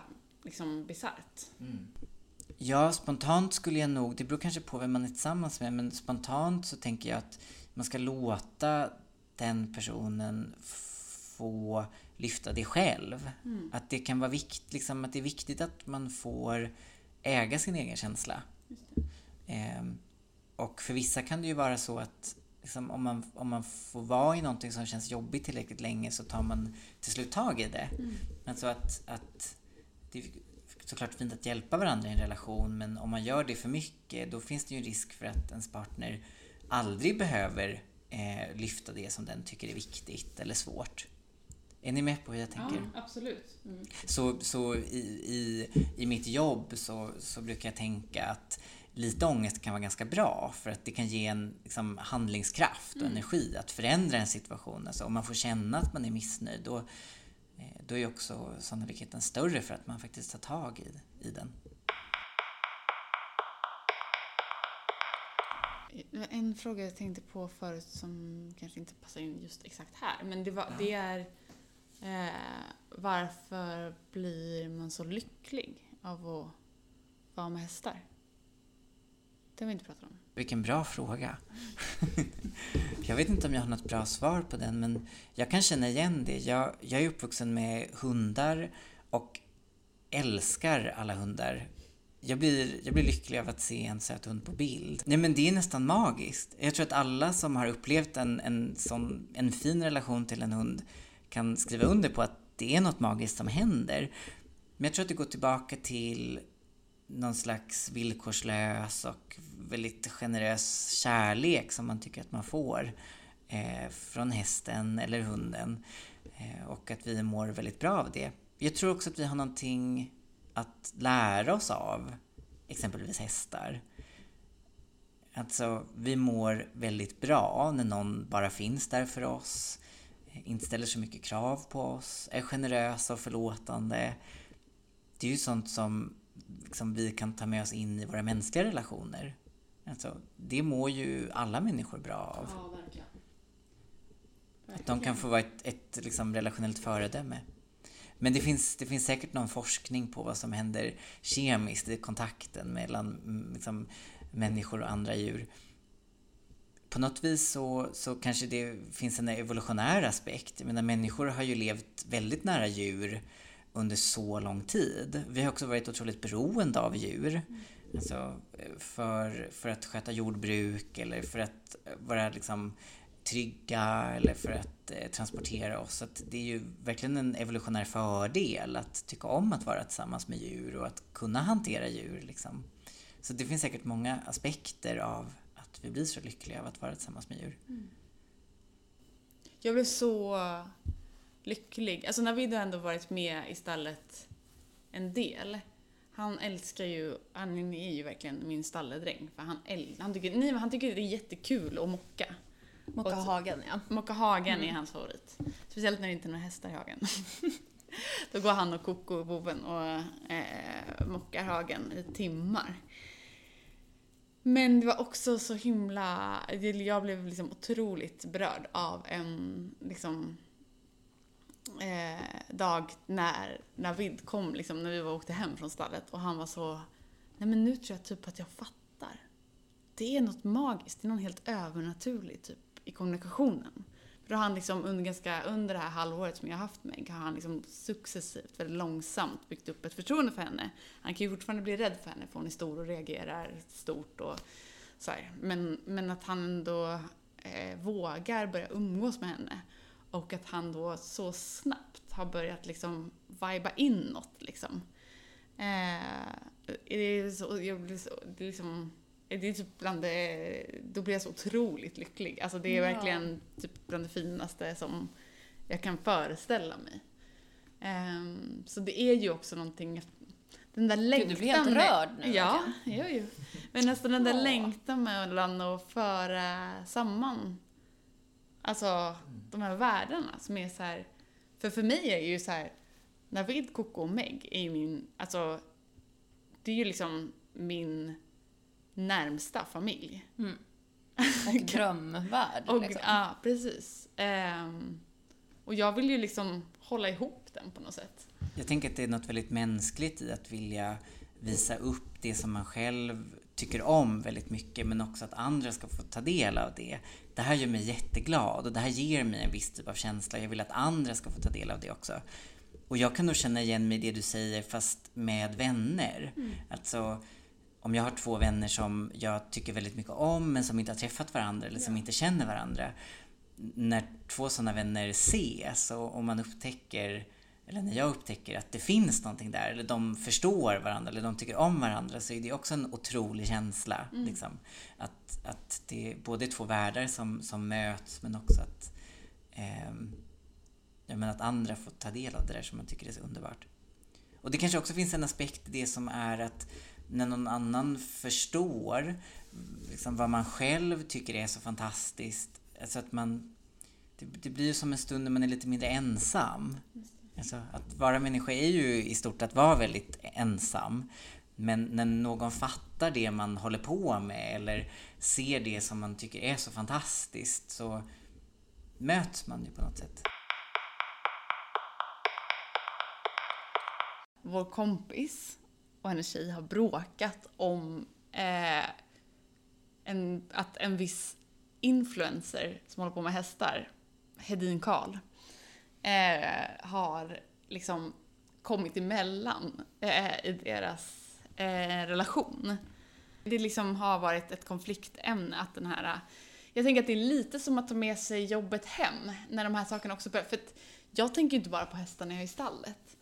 [SPEAKER 1] liksom bisarrt. Mm.
[SPEAKER 2] Ja, spontant skulle jag nog, det beror kanske på vem man är tillsammans med, men spontant så tänker jag att man ska låta den personen få lyfta det själv. Mm. Att det kan vara viktigt, liksom, att det är viktigt att man får äga sin egen känsla. Ehm, och för vissa kan det ju vara så att liksom, om, man, om man får vara i någonting som känns jobbigt tillräckligt länge så tar man till slut tag i det. Mm. Alltså att, att det är såklart fint att hjälpa varandra i en relation men om man gör det för mycket då finns det ju en risk för att ens partner aldrig behöver eh, lyfta det som den tycker är viktigt eller svårt. Är ni med på hur jag tänker?
[SPEAKER 1] Ja, absolut. Mm.
[SPEAKER 2] Så, så i, i, i mitt jobb så, så brukar jag tänka att lite ångest kan vara ganska bra för att det kan ge en liksom, handlingskraft och mm. energi att förändra en situation. Alltså, om man får känna att man är missnöjd då, då är också sannolikheten större för att man faktiskt tar tag i, i den.
[SPEAKER 1] En fråga jag tänkte på förut som kanske inte passar in just exakt här, men det, var, det är eh, varför blir man så lycklig av att vara med hästar? Det har vi inte pratat om.
[SPEAKER 2] Vilken bra fråga. jag vet inte om jag har något bra svar på den, men jag kan känna igen det. Jag, jag är uppvuxen med hundar och älskar alla hundar jag blir, jag blir lycklig av att se en söt hund på bild. Nej men det är nästan magiskt. Jag tror att alla som har upplevt en, en, sån, en fin relation till en hund kan skriva under på att det är något magiskt som händer. Men jag tror att det går tillbaka till någon slags villkorslös och väldigt generös kärlek som man tycker att man får eh, från hästen eller hunden. Eh, och att vi mår väldigt bra av det. Jag tror också att vi har någonting att lära oss av exempelvis hästar. Alltså, vi mår väldigt bra när någon bara finns där för oss, inte ställer så mycket krav på oss, är generös och förlåtande. Det är ju sånt som liksom, vi kan ta med oss in i våra mänskliga relationer. Alltså, det mår ju alla människor bra av.
[SPEAKER 1] Ja, verkligen.
[SPEAKER 2] Att de kan få vara ett, ett liksom relationellt föredöme. Men det finns, det finns säkert någon forskning på vad som händer kemiskt i kontakten mellan mm, liksom, människor och andra djur. På något vis så, så kanske det finns en evolutionär aspekt. Jag menar, människor har ju levt väldigt nära djur under så lång tid. Vi har också varit otroligt beroende av djur. Alltså för, för att sköta jordbruk eller för att vara liksom trygga eller för att eh, transportera oss. Så det är ju verkligen en evolutionär fördel att tycka om att vara tillsammans med djur och att kunna hantera djur. Liksom. Så det finns säkert många aspekter av att vi blir så lyckliga av att vara tillsammans med djur.
[SPEAKER 1] Jag blev så lycklig. Alltså Navid har ändå varit med i stallet en del. Han älskar ju, han är ju verkligen min stalledräng. För han, äl, han, tycker, nej, han tycker det är jättekul att mocka.
[SPEAKER 3] Mocka hagen, ja.
[SPEAKER 1] Mocka hagen är hans favorit. Speciellt när det inte är några hästar i hagen. Då går han och Koko, boven, och eh, mockar hagen i timmar. Men det var också så himla... Jag blev liksom otroligt berörd av en liksom, eh, dag när Navid kom, liksom, när vi var åkte hem från stallet och han var så... Nej men nu tror jag typ att jag fattar. Det är något magiskt, det är något helt övernaturligt typ, i kommunikationen. För då har han liksom under, ganska, under det här halvåret som jag har haft Meg har han liksom successivt, väldigt långsamt byggt upp ett förtroende för henne. Han kan ju fortfarande bli rädd för henne för hon är stor och reagerar stort och så här. Men, men att han ändå eh, vågar börja umgås med henne. Och att han då så snabbt har börjat liksom viba inåt liksom. Eh, det är så, jag blir så, det är liksom, det är typ bland det, då blir jag så otroligt lycklig. Alltså det är
[SPEAKER 3] Ja.
[SPEAKER 1] verkligen typ bland det finaste som jag kan föreställa mig. Ehm, så det är ju också någonting, den där längtan.
[SPEAKER 3] du blir helt rörd nu,
[SPEAKER 1] Ja, jo, jo. Men nästan den där
[SPEAKER 3] Ja.
[SPEAKER 1] längtan mellan att föra samman, alltså de här världarna som är så här. För för mig är ju så här, Navid, Coco och Meg är ju min, alltså, det är ju liksom min närmsta familj.
[SPEAKER 3] Och drömvärld.
[SPEAKER 1] Och,
[SPEAKER 3] liksom.
[SPEAKER 1] Ja, precis. Ehm, och jag vill ju liksom hålla ihop den på något sätt.
[SPEAKER 2] Jag tänker att det är något väldigt mänskligt i att vilja visa upp det som man själv tycker om väldigt mycket men också att andra ska få ta del av det. Det här gör mig jätteglad och det här ger mig en viss typ av känsla. Jag vill att andra ska få ta del av det också. Och jag kan nog känna igen mig i det du säger fast med vänner. Alltså om jag har två vänner som jag tycker väldigt mycket om men som inte har träffat varandra eller som inte känner varandra. När två sådana vänner ses och, och man upptäcker eller när jag upptäcker att det finns någonting där, eller de förstår varandra, eller de tycker om varandra, så är det också en otrolig känsla. Liksom. Att, att det är både två världar som, som möts, men också att, ehm, ja, men att andra får ta del av det där som man tycker är så underbart. Och det kanske också finns en aspekt i det som är att när någon annan förstår liksom, vad man själv tycker är så fantastiskt, alltså att man det, det blir ju som en stund när man är lite mindre ensam. Alltså, att vara människa är ju i stort att vara väldigt ensam. Men när någon fattar det man håller på med eller ser det som man tycker är så fantastiskt så möts man ju på något sätt.
[SPEAKER 1] Vår kompis och hennes tjej har bråkat om eh, en, att en viss influencer som håller på med hästar, Hedin Karl, eh, har liksom kommit emellan eh, i deras eh, relation. Det liksom har varit ett konfliktämne att den här... Jag tänker att det är lite som att ta med sig jobbet hem när de här sakerna också börjar. För att jag tänker ju inte bara på hästar när jag är i stallet.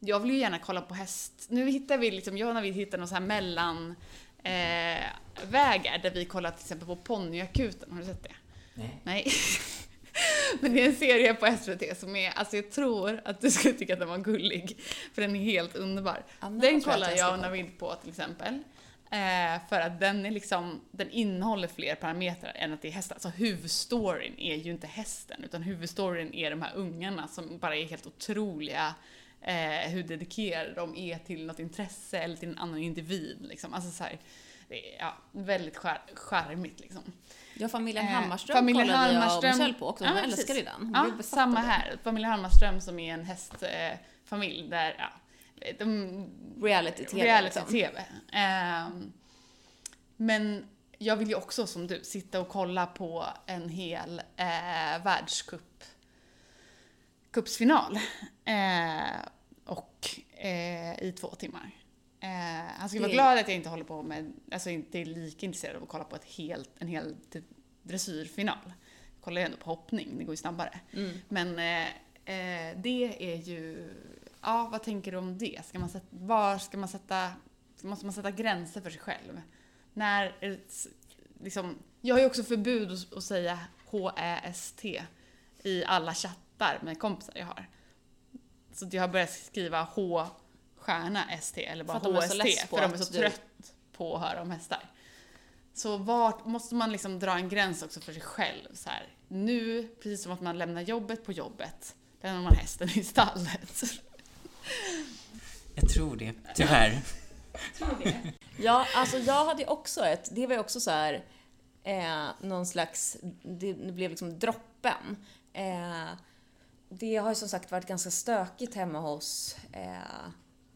[SPEAKER 1] Jag vill ju gärna kolla på häst. Nu hittar vi liksom, jag och Navid hittar någon så här mellan eh, vägar där vi kollar till exempel på ponnyakuten. Har du sett det?
[SPEAKER 2] Nej.
[SPEAKER 1] Nej. Men det är en serie på SVT som är, alltså jag tror att du skulle tycka att den var gullig. För den är helt underbar.
[SPEAKER 3] Ja,
[SPEAKER 1] den kollar
[SPEAKER 3] jag
[SPEAKER 1] och Navid på till exempel. Eh, för att den är liksom, den innehåller fler parametrar än att det är hästar. Alltså huvudstoryn är ju inte hästen, utan huvudstoryn är de här ungarna som bara är helt otroliga eh, hur dedikerade de är till något intresse eller till en annan individ. Liksom. Alltså så här, det är ja, väldigt skär, charmigt liksom.
[SPEAKER 3] Ja, familjen
[SPEAKER 1] Eh,
[SPEAKER 3] Hammarström
[SPEAKER 1] familjen
[SPEAKER 3] kollade jag och
[SPEAKER 1] Hammarström-
[SPEAKER 3] Michelle på de
[SPEAKER 1] Ja,
[SPEAKER 3] älskade
[SPEAKER 1] precis.
[SPEAKER 3] den. De
[SPEAKER 1] Ja, samma här. Familjen Hammarström som är en hästfamilj där, ja, de
[SPEAKER 3] Reality-tv.
[SPEAKER 1] reality-tv. Ehm, men jag vill ju också som du sitta och kolla på en hel eh, världscup cupsfinal eh, och eh, i två timmar. Eh, han
[SPEAKER 3] Det-
[SPEAKER 1] vara glad att jag inte håller på med, alltså inte är lika intresserad av att kolla på ett helt, en hel d- dressyrfinal. Jag kollar ju ändå på hoppning, det går ju snabbare.
[SPEAKER 3] Mm.
[SPEAKER 1] Men eh, eh, det är ju, ja vad tänker du om det? Ska man sätta, var ska man sätta, måste man sätta gränser för sig själv? När, s- liksom, jag har ju också förbud att, att säga H-Ä-S-T i alla chattar med kompisar jag har. Så jag har börjat skriva H stjärna ST eller bara
[SPEAKER 3] För de
[SPEAKER 1] HST
[SPEAKER 3] på
[SPEAKER 1] för de är så
[SPEAKER 3] du-
[SPEAKER 1] trött på att höra om hästar. Så vart måste man liksom dra en gräns också för sig själv? Så här, nu, precis som att man lämnar jobbet på jobbet, lämnar man hästen i stallet.
[SPEAKER 2] Jag tror det, tyvärr.
[SPEAKER 3] Ja, alltså jag hade också ett, det var ju också så här, eh, någon slags, det, det blev liksom droppen. Eh, det har ju som sagt varit ganska stökigt hemma hos eh,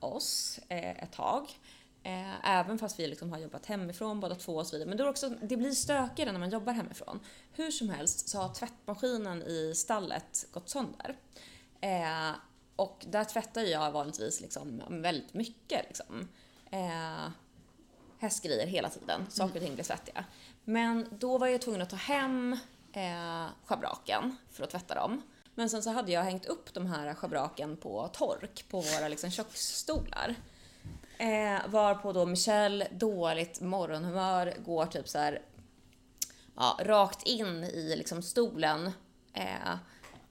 [SPEAKER 3] oss eh, ett tag. Eh, även fast vi liksom har jobbat hemifrån båda två och så vidare. Men det, är också, det blir stökigare när man jobbar hemifrån. Hur som helst så har tvättmaskinen i stallet gått sönder. Eh, och där tvättar jag vanligtvis liksom väldigt mycket. Liksom. Eh, hästgrejer hela tiden. Saker och ting blir svettiga. Men då var jag tvungen att ta hem eh, schabraken för att tvätta dem. Men sen så hade jag hängt upp de här schabraken på tork på våra liksom, köksstolar. Eh, varpå då Michelle, dåligt morgonhumör, går typ så här ja, rakt in i liksom stolen eh,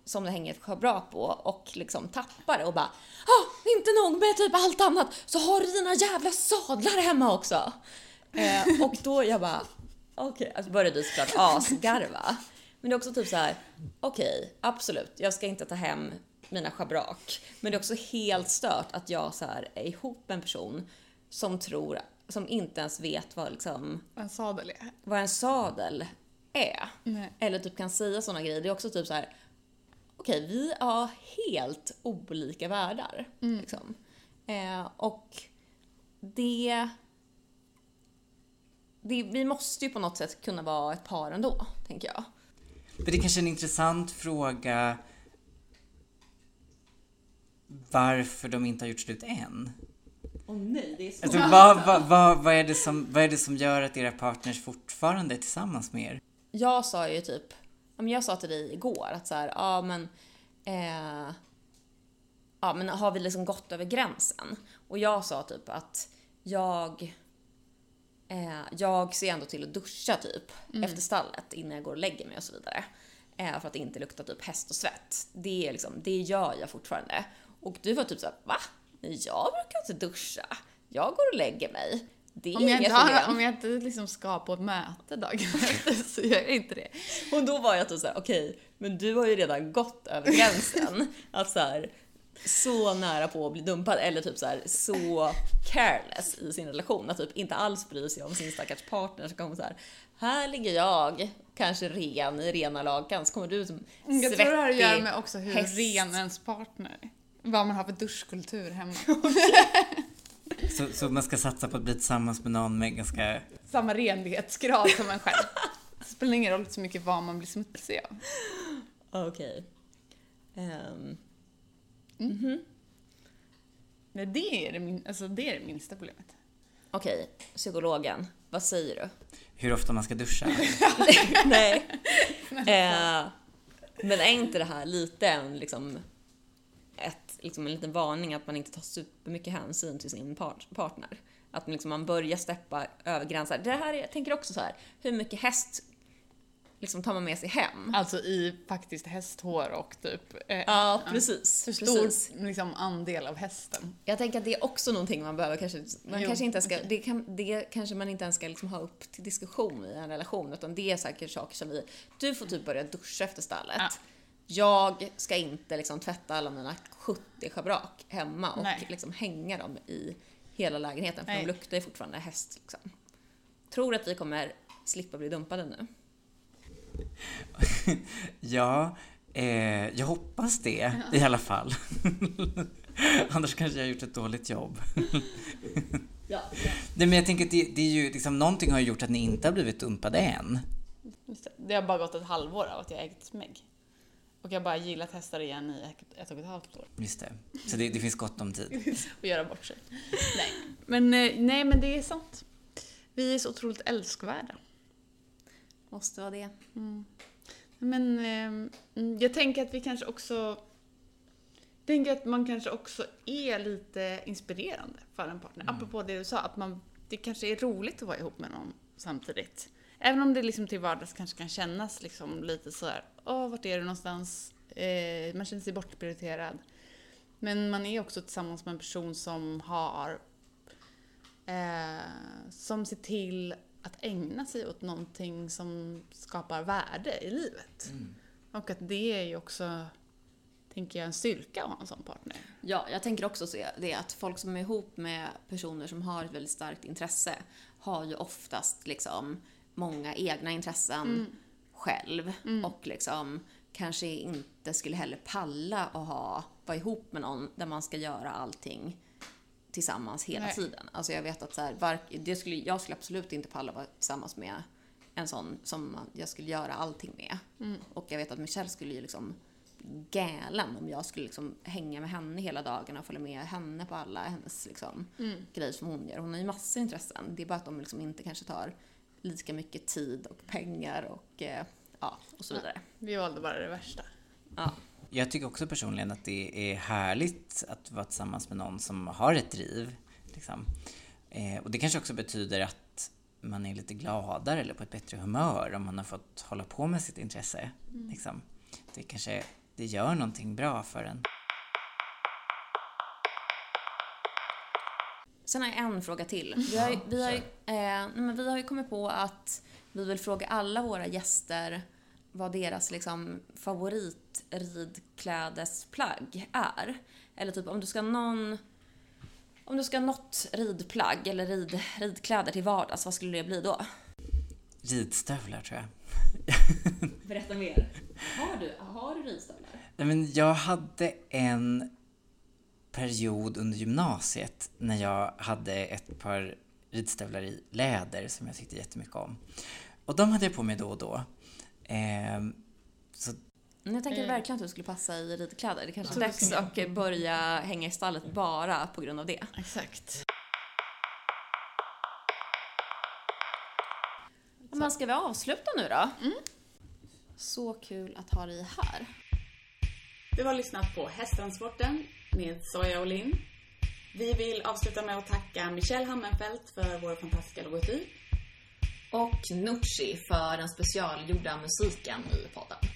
[SPEAKER 3] som det hänger ett schabrak på och liksom tappar det och bara ah, inte nog med typ allt annat så har du dina jävla sadlar hemma också. Eh, och då jag bara okej, alltså började du såklart asgarva. Men det är också typ så här okej, absolut, jag ska inte ta hem mina schabrak. Men det är också helt stört att jag så här är ihop med en person som tror, som inte ens vet vad liksom
[SPEAKER 1] En sadel är.
[SPEAKER 3] vad en sadel är.
[SPEAKER 1] Nej.
[SPEAKER 3] Eller typ kan säga såna grejer. Det är också typ så här. Okej, vi har helt olika världar. Liksom. Eh, och det, det... Vi måste ju på något sätt kunna vara ett par ändå, tänker jag.
[SPEAKER 2] Men det är kanske är en intressant fråga varför de inte har gjort slut än.
[SPEAKER 3] Åh nej, det är så...
[SPEAKER 2] Alltså, vad, vad, vad, vad, är det som, vad är det som gör att era partners fortfarande är tillsammans med er?
[SPEAKER 3] Jag sa ju typ, jag sa till dig igår att så här, ja men, eh, ja men har vi liksom gått över gränsen? Och jag sa typ att jag, eh, jag ser ändå till att duscha typ efter stallet innan jag går och lägger mig och så vidare. Eh, för att inte luktar typ häst och svett. Det, är liksom, det gör jag fortfarande. Och du var typ såhär, va? Jag brukar inte duscha. Jag går och lägger mig. Det är
[SPEAKER 1] Om jag,
[SPEAKER 3] inget
[SPEAKER 1] inte har, om jag inte liksom ska på ett möte dagen efter så gör jag inte det.
[SPEAKER 3] Och då var jag typ såhär, okej, men du har ju redan gått över gränsen. att så här, så nära på att bli dumpad eller typ så här, så careless i sin relation att typ inte alls bry sig om sin stackars partner så kommer så här, här ligger jag, kanske ren i rena lakan, så kommer du som
[SPEAKER 1] Jag tror det har att göra
[SPEAKER 3] svettig
[SPEAKER 1] med också hur
[SPEAKER 3] häst.
[SPEAKER 1] ren ens partner. Vad man har för duschkultur hemma.
[SPEAKER 2] Så, så man ska satsa på att bli tillsammans med någon med ganska...
[SPEAKER 1] Samma renlighetsgrad som en själv. Det spelar ingen roll så mycket vad man blir smutsig av.
[SPEAKER 3] Okej. Ehm,
[SPEAKER 1] Nej, det är det, min, alltså, det är det minsta problemet.
[SPEAKER 3] Okej, psykologen, vad säger du?
[SPEAKER 2] Hur ofta man ska duscha.
[SPEAKER 3] Nej. Eh, men är inte det här lite en, liksom, ett, liksom en liten varning att man inte tar supermycket hänsyn till sin part, partner? Att liksom man börjar steppa över gränser. Det här, är- jag tänker också så här, hur mycket häst liksom tar man med sig hem?
[SPEAKER 1] Alltså i faktiskt hästhår och typ eh,
[SPEAKER 3] Ja, precis.
[SPEAKER 1] för stor
[SPEAKER 3] precis.
[SPEAKER 1] liksom, andel av hästen.
[SPEAKER 3] Jag tänker att det är också någonting man behöver kanske, man
[SPEAKER 1] Jo,
[SPEAKER 3] kanske inte ska, det, kan, det kanske man inte ens ska liksom ha upp till diskussion i en relation, utan det är säkert saker som vi, du får typ börja duscha efter stallet.
[SPEAKER 1] Ja.
[SPEAKER 3] jag ska inte liksom tvätta alla mina 70 schabrak hemma och
[SPEAKER 1] Nej.
[SPEAKER 3] liksom hänga dem i hela lägenheten för
[SPEAKER 1] Nej.
[SPEAKER 3] de luktar ju fortfarande häst. Liksom. Tror att vi kommer slippa bli dumpade nu.
[SPEAKER 2] Ja, eh, jag hoppas det i alla fall. Annars kanske jag har gjort ett dåligt jobb.
[SPEAKER 3] Ja.
[SPEAKER 2] Nej, men jag tänker att det, det är ju liksom, någonting har gjort att ni inte har blivit dumpade än.
[SPEAKER 1] Det. det har bara gått ett halvår av att jag ägt Meg. Och jag bara gillat hästar igen i ett- ett och ett halvt år.
[SPEAKER 2] Just det. Så det, det finns gott om tid.
[SPEAKER 1] Och göra bort sig. nej. Men, eh, nej, men det är sant. Vi är så otroligt älskvärda.
[SPEAKER 3] Måste vara det.
[SPEAKER 1] Men eh, mm, jag tänker att vi kanske också... Jag tänker att man kanske också är lite inspirerande för en partner. Apropå det du sa, att man, det kanske är roligt att vara ihop med någon samtidigt. Även om det liksom till vardags kanske kan kännas liksom lite sådär, åh, vart är du någonstans? Eh, man känner sig bortprioriterad. Men man är också tillsammans med en person som har eh, som ser till att ägna sig åt någonting som skapar värde i livet. Och att det är ju också, tänker jag, en styrka att ha en sån partner.
[SPEAKER 3] Ja, jag tänker också så det att folk som är ihop med personer som har ett väldigt starkt intresse har ju oftast liksom många egna intressen själv och liksom kanske inte skulle heller palla att ha, vara ihop med någon där man ska göra allting tillsammans hela
[SPEAKER 1] Nej.
[SPEAKER 3] tiden. Alltså jag vet att så här, var, det skulle, jag skulle absolut inte palla vara tillsammans med en sån som jag skulle göra allting med. Och jag vet att Michelle skulle ju liksom galen om jag skulle liksom hänga med henne hela dagen och följa med henne på alla hennes liksom, grejer som hon gör. Hon har ju massor intressen. Det är bara att de liksom inte kanske tar lika mycket tid och pengar och, eh, ja, och så vidare.
[SPEAKER 1] Vi valde bara det värsta.
[SPEAKER 3] Ja.
[SPEAKER 2] Jag tycker också personligen att det är härligt att vara tillsammans med någon som har ett driv. Liksom. Eh, och det kanske också betyder att man är lite gladare eller på ett bättre humör om man har fått hålla på med sitt intresse. Liksom. Det kanske det gör någonting bra för en.
[SPEAKER 3] Sen har jag en fråga till. Vi har, ju- vi, har, ju, eh, vi har ju kommit på att vi vill fråga alla våra gäster vad deras liksom, favoritridklädesplagg är. Eller typ om du ska någon... Om du ska ha något ridplagg eller rid, ridkläder till vardags, vad skulle det bli då?
[SPEAKER 2] Ridstövlar tror jag.
[SPEAKER 3] Berätta mer. Har du, har du ridstövlar?
[SPEAKER 2] Nej, men jag hade en period under gymnasiet när jag hade ett par ridstövlar i läder som jag tyckte jättemycket om. Och de hade jag på mig då och då. Ehm, så
[SPEAKER 3] Men Jag tänker
[SPEAKER 1] Eh.
[SPEAKER 3] verkligen att du skulle passa i ridkläder. Det kanske är
[SPEAKER 1] Ja.
[SPEAKER 3] dags att börja hänga i stallet bara på grund av det.
[SPEAKER 1] Exakt.
[SPEAKER 3] Men ska vi avsluta nu då? Så kul att ha dig här.
[SPEAKER 1] Du har lyssnat på Hästtransporten med Soja och Linn. Vi vill avsluta med att tacka Michelle Hammenfeldt för vår fantastiska logotyp.
[SPEAKER 3] Och Nooshi för den specialgjorda musiken i podden.